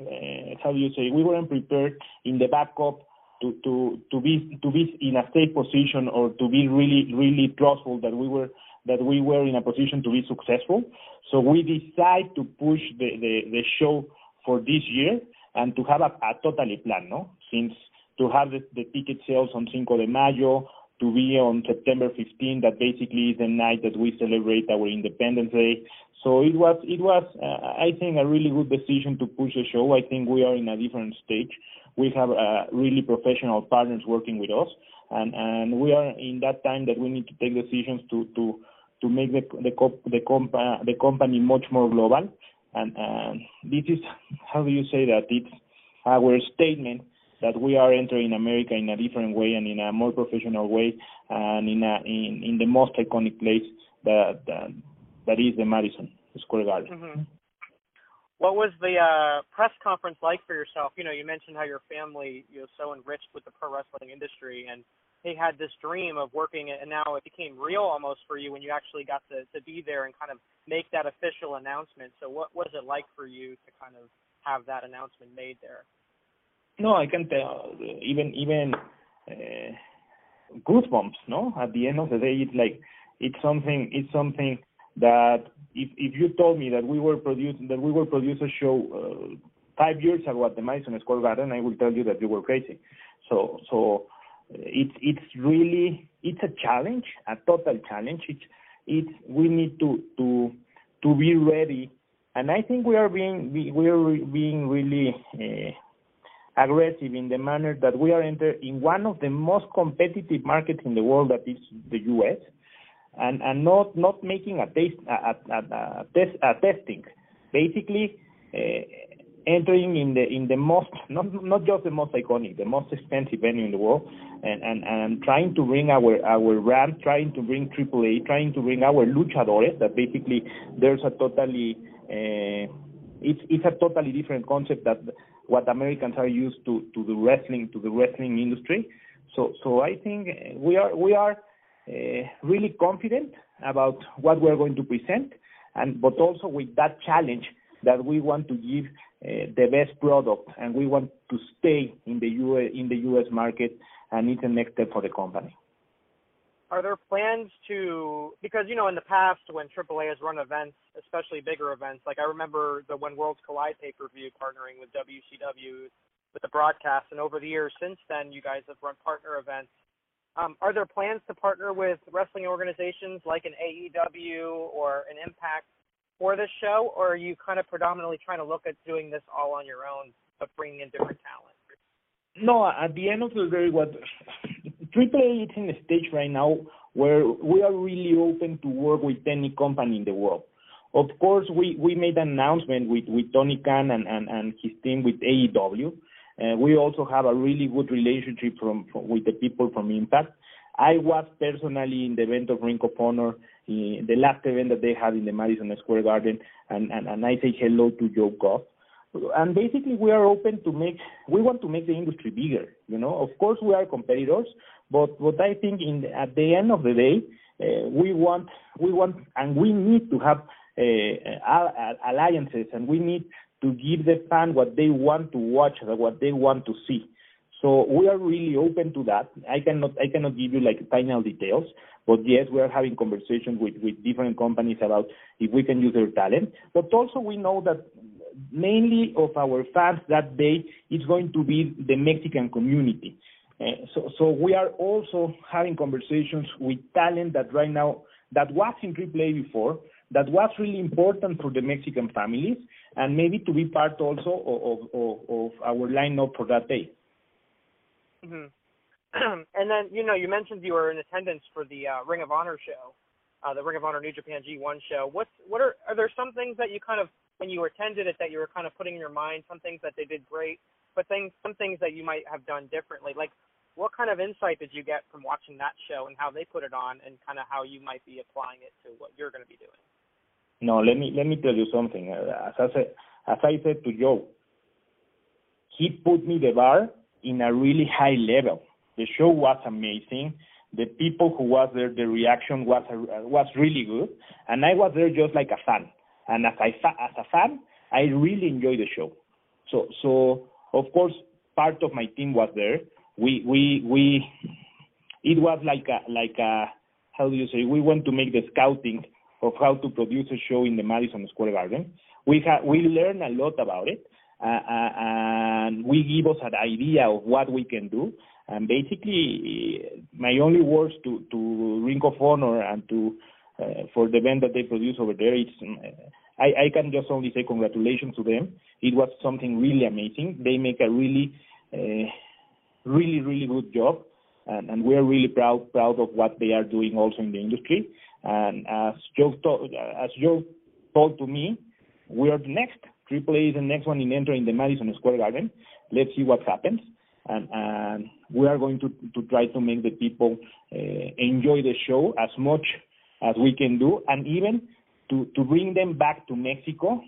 uh, how do you say we weren't prepared in the backup to to to be to be in a safe position or to be really really trustful that we were that we were in a position to be successful. So we decide to push the, the, the show for this year and to have a, a totally plan, no? Since to have the, the ticket sales on Cinco de Mayo, to be on September 15, that basically is the night that we celebrate our Independence Day. So it was, it was, uh, I think, a really good decision to push the show. I think we are in a different stage. We have uh, really professional partners working with us, and and we are in that time that we need to take decisions to to to make the the the, comp- the company much more global. And uh, this is [laughs] how do you say that it's our statement that we are entering America in a different way and in a more professional way and in a in, in the most iconic place that that, that is the Madison Square Garden. Mm-hmm. What was the uh, press conference like for yourself? You know, you mentioned how your family you know so enriched with the pro wrestling industry and they had this dream of working it, and now it became real almost for you when you actually got to to be there and kind of make that official announcement. So, what was it like for you to kind of have that announcement made there? No, I can tell. Even even uh, goosebumps. No, at the end of the day, it's like it's something. It's something that if if you told me that we were producing that we will produce a show uh, five years ago at the Madison Square Garden, I will tell you that you were crazy. So so it's it's really it's a challenge, a total challenge. It's it's we need to to to be ready, and I think we are being we are being really uh, aggressive in the manner that we are entering in one of the most competitive markets in the world, that is the U.S. And and not not making a test a testing, basically. Uh, entering in the in the most [laughs] not not just the most iconic, the most expensive venue in the world, and and and trying to bring our our brand, trying to bring AAA, trying to bring our luchadores. That basically there's a totally uh, it's it's a totally different concept that what Americans are used to to the wrestling to the wrestling industry. So so I think we are we are uh, really confident about what we're going to present, and but also with that challenge that we want to give uh, the best product, and we want to stay in the U.S. in the U.S. market, and it's the next step for the company. Are there plans to because you know in the past when AAA has run events, especially bigger events, like I remember the When Worlds Collide pay per view partnering with WCW with the broadcast, and over the years since then, you guys have run partner events. Um, are there plans to partner with wrestling organizations like an AEW or an Impact for this show, or are you kind of predominantly trying to look at doing this all on your own, but bringing in different talent? No, at the end of the day, what AAA is in a stage right now where we are really open to work with any company in the world. Of course, we, we made an announcement with, with Tony Khan and, and, and his team with AEW. Uh, we also have a really good relationship from, from with the people from Impact. I was personally in the event of Ring of Honor the last event that they had in the Madison Square Garden, and, and, and I say hello to Joe Koff. And basically, we are open to make. We want to make the industry bigger. You know, of course, we are competitors, but what I think in at the end of the day, uh, we want we want and we need to have uh, alliances, and we need to give the fan what they want to watch, what they want to see. So we are really open to that. I cannot I cannot give you like final details, but yes, we are having conversations with, with different companies about if we can use their talent. But also we know that mainly of our fans that day is going to be the Mexican community. So, we are also having conversations with talent that right now that was in AAA before, that was really important for the Mexican families, and maybe to be part also of, our lineup for that day. Mm-hmm. [clears throat] and then you know you mentioned you were in attendance for the uh, Ring of Honor show, uh, the Ring of Honor New Japan G1 show. What are are there some things that you kind of when you attended it that you were kind of putting in your mind, some things that they did great, but things some things that you might have done differently. Like what kind of insight did you get from watching that show and how they put it on, and kind of how you might be applying it to what you're going to be doing? No, let me let me tell you something. As I said, as I said to Joe, he put me the bar in a really high level. The show was amazing. The people who was there, the reaction was was really good, and I was there just like a fan. And as I as a fan, I really enjoyed the show. So so of course part of my team was there. We we we it was like a like a how do you say we went to make the scouting of how to produce a show in the Madison Square Garden. We had we learned a lot about it, uh, uh, and we give us an idea of what we can do. And basically, my only words to to Ring of Honor and to uh, for the band that they produce over there, it's I, I can just only say congratulations to them. It was something really amazing. They make a really, uh, really, really good job, and, and we are really proud proud of what they are doing also in the industry. And as Joe told, as Joe told to me, we are the next. AAA is the next one in entering the Madison Square Garden. Let's see what happens. And, and we are going to, to try to make the people uh, enjoy the show as much as we can do, and even to, to bring them back to Mexico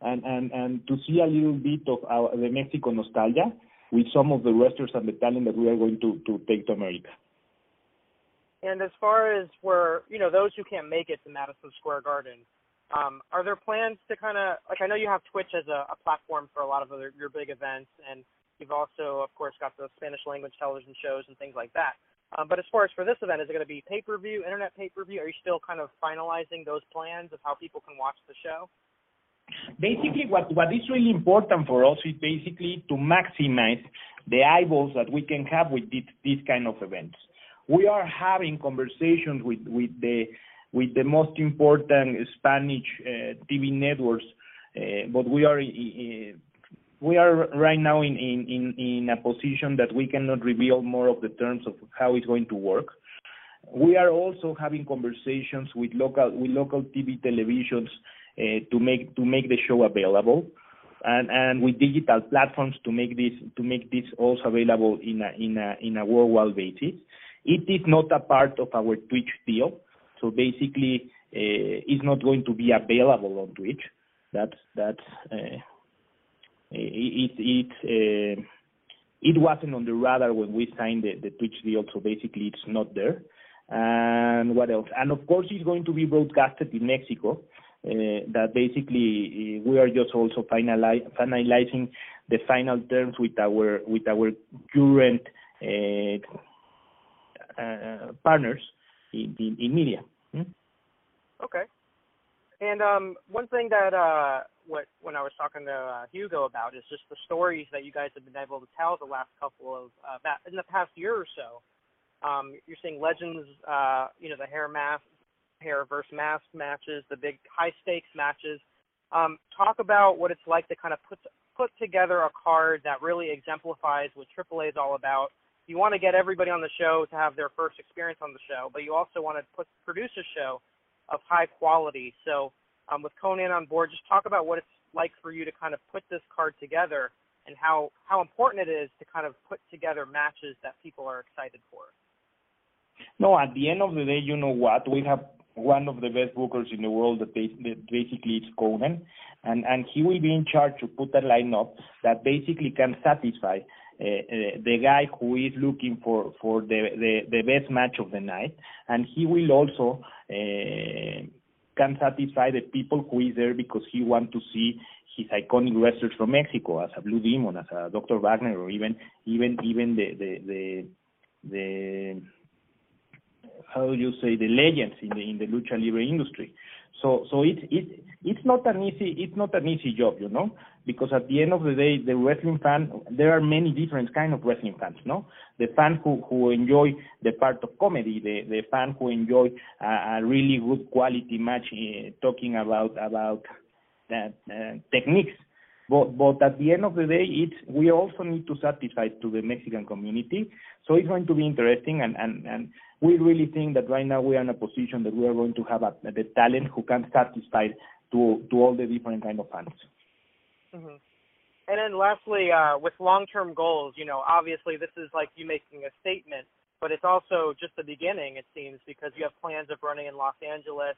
and, and, and to see a little bit of our, the Mexico nostalgia with some of the wrestlers and the talent that we are going to, to take to America. And as far as where you know those who can't make it to Madison Square Garden, um, are there plans to kind of like I know you have Twitch as a, a platform for a lot of other your big events, and you've also of course got the Spanish language television shows and things like that. Um, but as far as for this event, is it going to be pay per view, internet pay per view? Are you still kind of finalizing those plans of how people can watch the show? Basically, what what is really important for us is basically to maximize the eyeballs that we can have with this, these kind of events. We are having conversations with with the with the most important Spanish uh, TV networks, uh, but we are uh, we are right now in, in, in, a position that we cannot reveal more of the terms of how it's going to work. We are also having conversations with local with local TV televisions uh, to make to make the show available, and and with digital platforms to make this to make this also available in a in a in a worldwide basis. It is not a part of our Twitch deal, so basically uh, it's not going to be available on Twitch. That's that's uh, it it uh, it wasn't on the radar when we signed the, the Twitch deal, so basically it's not there. And what else? And of course, it's going to be broadcasted in Mexico. Uh, that basically uh, we are just also finali- finalizing the final terms with our with our current uh, uh partners in, in, in media. Hmm? Okay. And um, one thing that uh, what when I was talking to uh, Hugo about is just the stories that you guys have been able to tell the last couple of uh, in the past year or so. Um, you're seeing legends, uh, you know, the hair mask, hair versus mask matches, the big high stakes matches. Um, talk about what it's like to kind of put put together a card that really exemplifies what AAA is all about. You want to get everybody on the show to have their first experience on the show, but you also want to put produce a show of high quality. So um, with Konnan on board, just talk about what it's like for you to kind of put this card together and how how important it is to kind of put together matches that people are excited for. No, at the end of the day, you know what? We have one of the best bookers in the world that, basically is Konnan, and and he will be in charge to put a lineup that basically can satisfy the guy who is looking for for the, the the best match of the night, and he will also. Uh, can satisfy the people who is there because he want to see his iconic wrestlers from Mexico, as a Blue Demon, as a Dr. Wagner, or even even even the the the, the how do you say the legends in the in the lucha libre industry. So so it's it's it's not an easy it's not an easy job, you know, because at the end of the day, the wrestling fan there are many different kind of wrestling fans, no? The fan who who enjoy the part of comedy, the the fan who enjoy a, a really good quality match, uh, talking about about that uh, techniques, But but at the end of the day, it's we also need to satisfy to the Mexican community. So it's going to be interesting, and and and we really think that right now we are in a position that we are going to have a, the talent who can satisfy to to all the different kind of fans. Mm-hmm. And then lastly, uh, with long-term goals, you know, obviously this is like you making a statement, but it's also just the beginning, it seems, because you have plans of running in Los Angeles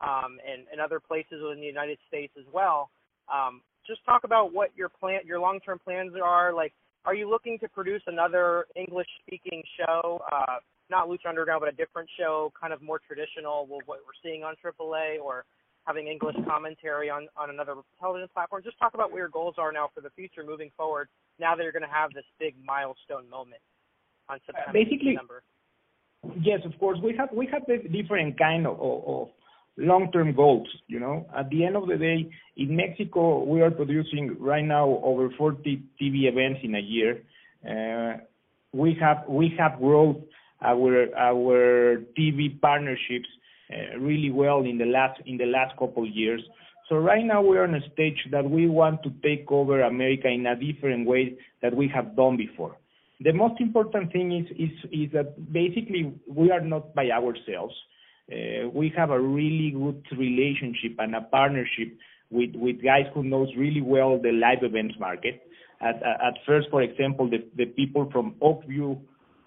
um, and, and other places within the United States as well. Um, just talk about what your plan, your long-term plans are. Like, are you looking to produce another English-speaking show, uh, not Lucha Underground, but a different show, kind of more traditional, what we're seeing on AAA, or having English commentary on on another television platform? Just talk about what your goals are now for the future, moving forward. Now that you're going to have this big milestone moment on September. Basically, December. yes, of course, we have we have different kind of, of long-term goals. You know, at the end of the day, in Mexico, we are producing right now over 40 TV events in a year. Uh, we have we have growth our our TV partnerships uh, really well in the last in the last couple years. So right now we are on a stage that we want to take over America in a different way that we have done before. The most important thing is is is that basically we are not by ourselves. Uh, we have a really good relationship and a partnership with with guys who knows really well the live events market. At at first, for example, the the people from Oak View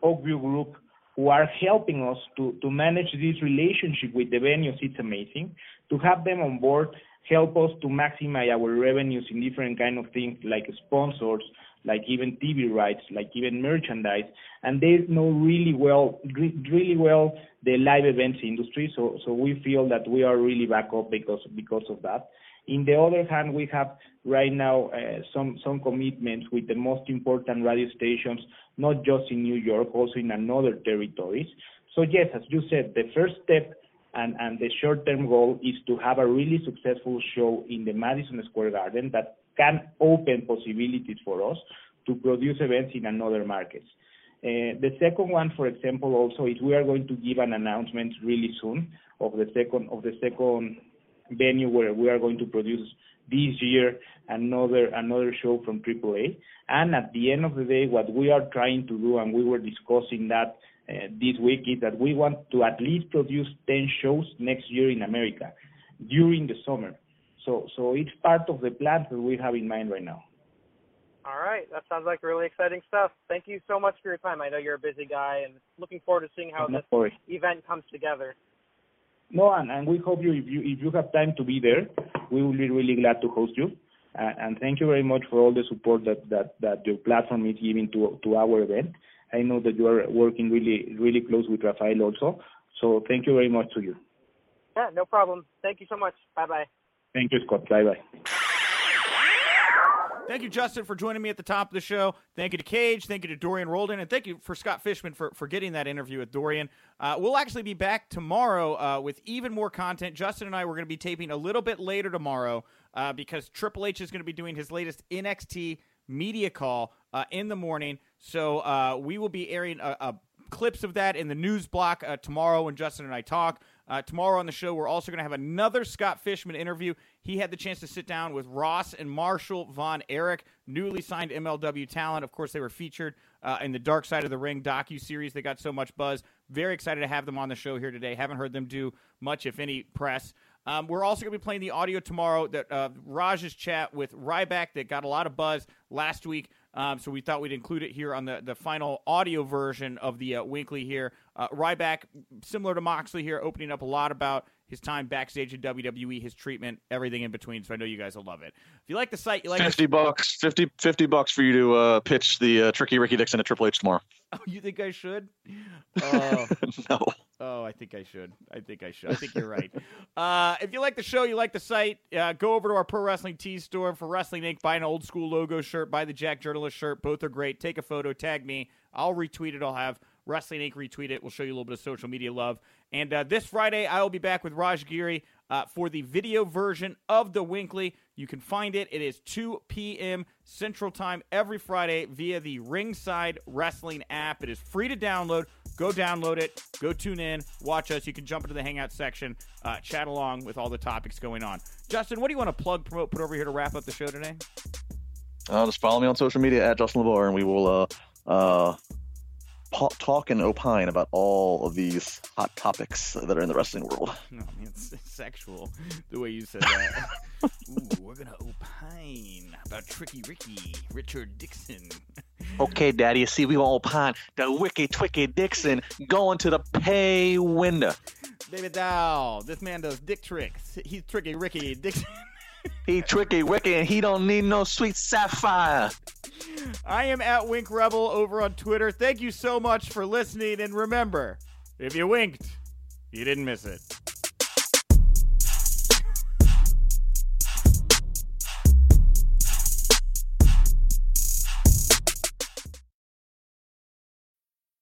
Oakview Group who are helping us to to manage this relationship with the venues. It's amazing to have them on board. Help us to maximize our revenues in different kind of things like sponsors, like even TV rights, like even merchandise, and they know really well, really well the live events industry. So, so we feel that we are really back up because because of that. In the other hand, we have right now uh, some some commitments with the most important radio stations, not just in New York, also in another territories. So yes, as you said, the first step and, and the short-term goal is to have a really successful show in the Madison Square Garden that can open possibilities for us to produce events in another markets. Uh, the second one, for example, also is we are going to give an announcement really soon of the second of the second venue where we are going to produce this year another another show from AAA. And at the end of the day, what we are trying to do, and we were discussing that uh, this week, is that we want to at least produce 10 shows next year in America during the summer. So so it's part of the plan that we have in mind right now. All right, that sounds like really exciting stuff. Thank you so much for your time. I know you're a busy guy, and looking forward to seeing how No this event comes together. No, and, and we hope you if you if you have time to be there, we will be really glad to host you. Uh, and thank you very much for all the support that, that, that your platform is giving to to our event. I know that you are working really really close with Rafael also. So thank you very much to you. Yeah, no problem. Thank you so much. Bye bye. Thank you, Scott. Bye bye. Thank you, Justin, for joining me at the top of the show. Thank you to Cage. Thank you to Dorian Roldan. And thank you for Scott Fishman for, for getting that interview with Dorian. Uh, we'll actually be back tomorrow uh, with even more content. Justin and I, we're going to be taping a little bit later tomorrow uh, because Triple H is going to be doing his latest NXT media call uh, in the morning. So uh, we will be airing a clips of that in the news block uh, tomorrow when Justin and I talk. Uh, tomorrow on the show, we're also going to have another Scott Fishman interview. He had the chance to sit down with Ross and Marshall Von Erich, newly signed MLW talent. Of course, they were featured uh, in the Dark Side of the Ring docu series. They got so much buzz. Very excited to have them on the show here today. Haven't heard them do much, if any, press. Um, we're also going to be playing the audio tomorrow that uh, Raj's chat with Ryback that got a lot of buzz last week. Um, so we thought we'd include it here on the, the final audio version of the uh, WINCLY here. Uh, Ryback, similar to Moxley here, opening up a lot about his time backstage in WWE, his treatment, everything in between. So I know you guys will love it. If you like the site, you like 50 bucks 50, 50 bucks for you to uh, pitch the uh, tricky ricky dixon at triple h tomorrow [laughs] Oh, you think I should? [laughs] Oh, no oh, I think I should. I think I should. I think you're right. [laughs] Uh, if you like the show, you like the site, uh, go over to our Pro Wrestling Tees store for Wrestling Inc. Buy an old school logo shirt, buy the Jack Journalist shirt. Both are great. Take a photo, tag me. I'll retweet it. I'll have Wrestling Inc. retweet it. We'll show you a little bit of social media love. And uh, this Friday, I will be back with Raj Giri uh, for the video version of the WINCLY. You can find it. It is 2 p.m. Central Time every Friday via the Ringside Wrestling app. It is free to download. Go download it. Go tune in. Watch us. You can jump into the Hangout section, uh, chat along with all the topics going on. Justin, what do you want to plug, promote, put over here to wrap up the show today? Uh, just follow me on social media at Justin LaBar, and we will uh, uh, talk and opine about all of these hot topics that are in the wrestling world. [laughs] No, I mean, it's, sexual the way you said that. [laughs] Ooh, we're going to opine about Tricky Ricky, Richard Dixon. Okay, Daddy, you see, we all opine the Wicky Twicky Dixon going to the pay window. David Dow, this man does dick tricks. He's Tricky Ricky Dixon. [laughs] He tricky wicky and he don't need no sweet sapphire. I am at Wink Rebel over on Twitter. Thank you so much for listening. And remember, if you winked, you didn't miss it.